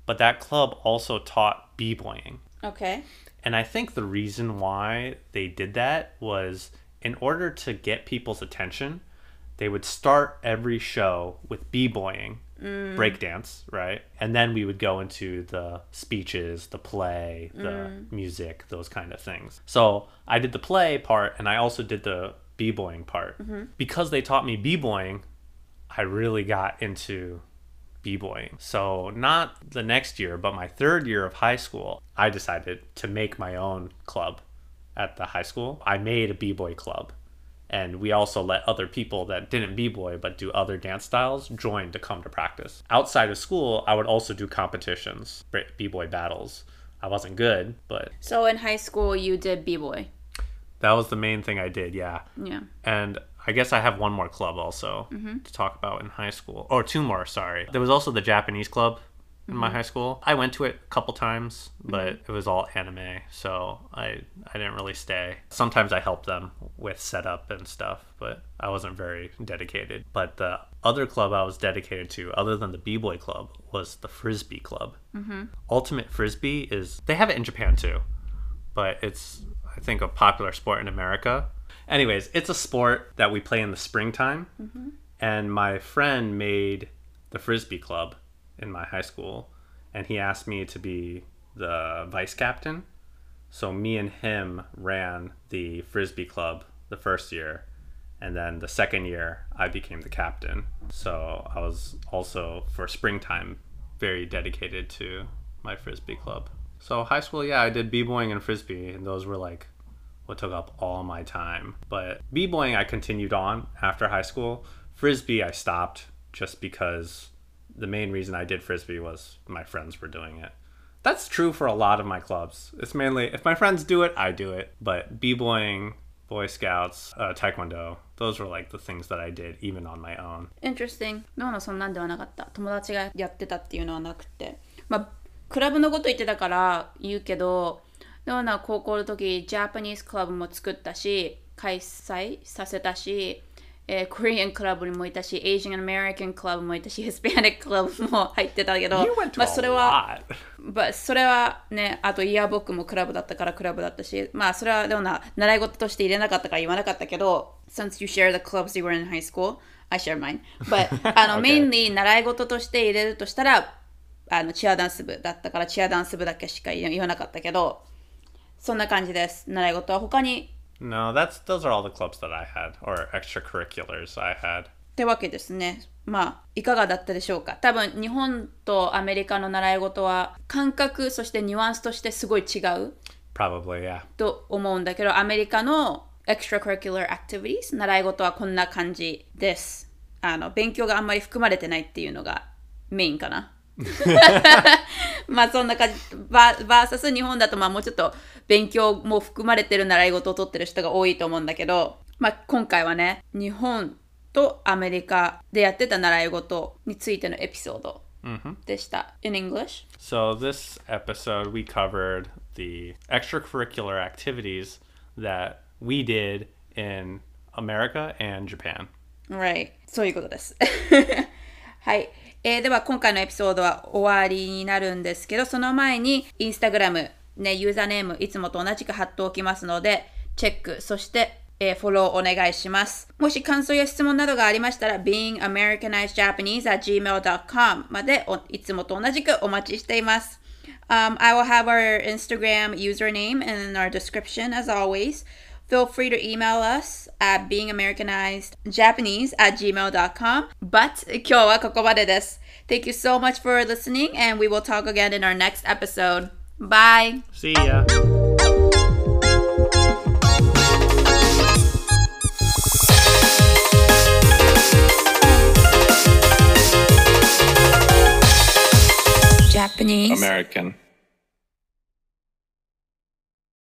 but that club also taught b-boying. Okay. And I think the reason why they did that was in order to get people's attention, they would start every show with b-boying, mm. breakdance, right? And then we would go into the speeches, the play, the mm. music, those kind of things. So I did the play part and I also did the b-boying part. Mm-hmm. Because they taught me b-boying, I really got into b-boying. So not the next year, but my third year of high school, I decided to make my own club at the high school. I made a b-boy club. And we also let other people that didn't b-boy but do other dance styles join to come to practice. Outside of school, I would also do competitions, b-boy battles. I wasn't good, but So in high school, you did b boy. that was the main thing I did, yeah. Yeah. And I guess I have one more club also mm-hmm. to talk about in high school. Or two more, sorry. There was also the Japanese club in my mm-hmm. high school. I went to it a couple times, mm-hmm. but it was all anime, so I I didn't really stay. Sometimes I helped them with setup and stuff, but I wasn't very dedicated. But the other club I was dedicated to, other than the B-boy club, was the Frisbee club. Ultimate Frisbee is they have it in Japan too, but it's I think a popular sport in America. Anyways, it's a sport that we play in the springtime, mm-hmm. and my friend made the frisbee club in my high school, and he asked me to be the vice captain. So me and him ran the frisbee club the first year, and then the second year I became the captain. So I was also for springtime very dedicated to my frisbee club. So high school, yeah, I did b-boying and frisbee, and those were like what took up all my time. But b-boying I continued on after high school. Frisbee I stopped just because the main reason I did frisbee was my friends were doing it. That's true for a lot of my clubs. It's mainly if my friends do it, I do it. But b-boying, Boy Scouts, uh, Taekwondo, those were like the things that I did even on my own. Interesting. ノーのそんなんではなかった。友達がやってたっていうのはなくて。まあ、クラブのこと言ってたから言うけど、 ノーナは高校の時、ジャパニーズクラブも作ったし、開催させたし、えー、コリアンクラブにもいたし、エイジアン・アメリカンクラブもいたし、ヒスパニッククラブも入ってたけど、まあそれは.まあそれはね、あとイヤーボックもクラブだったからクラブだったし、まあそれはでもな、習い事として入れなかったから言わなかったけど、since you share the clubs you were in high school, I share mine. But あの、Okay. mainly 習い事として入れるとしたら、あのチアダンス部だったからチアダンス部だけしか言わなかったけど、そんな感じです。習い事は他に？No, that's those are all the clubs that I had or extracurriculars I had. ってわけですね。まあ、いかがだったでしょうか？多分、日本とアメリカの習い事は、感覚、そしてニュアンスとしてすごい違う？Probably, yeah. と思うんだけど、アメリカの extracurricular activities、習い事はこんな感じです。あの、勉強があんまり含まれてないっていうのがメインかな。まあそんな感じ。ババーサス日本だとまあもうちょっと勉強も含まれてる習い事を取ってる人が多いと思うんだけど、まあ今回はね、日本とアメリカでやってた習い事についてのエピソードでした。In English? So this episode we covered the extracurricular activities that we did in America and Japan. Right. そういうことです。はい。えーでは今回のエピソードは終わりになるんですけど、その前にインスタグラム、ね、ユーザーネームいつもと同じく貼っておきますので、チェック、そして、えーフォローお願いします。もし感想や質問などがありましたら、beingamericanizedjapanese.gmail.com までいつもと同じくお待ちしています。Um, I will have our Instagram username in our description as always. feel free to email us at beingamericanizedjapanese at gmail.com. But Thank you so much for listening, and we will talk again in our next episode. Bye. See ya. Japanese. American.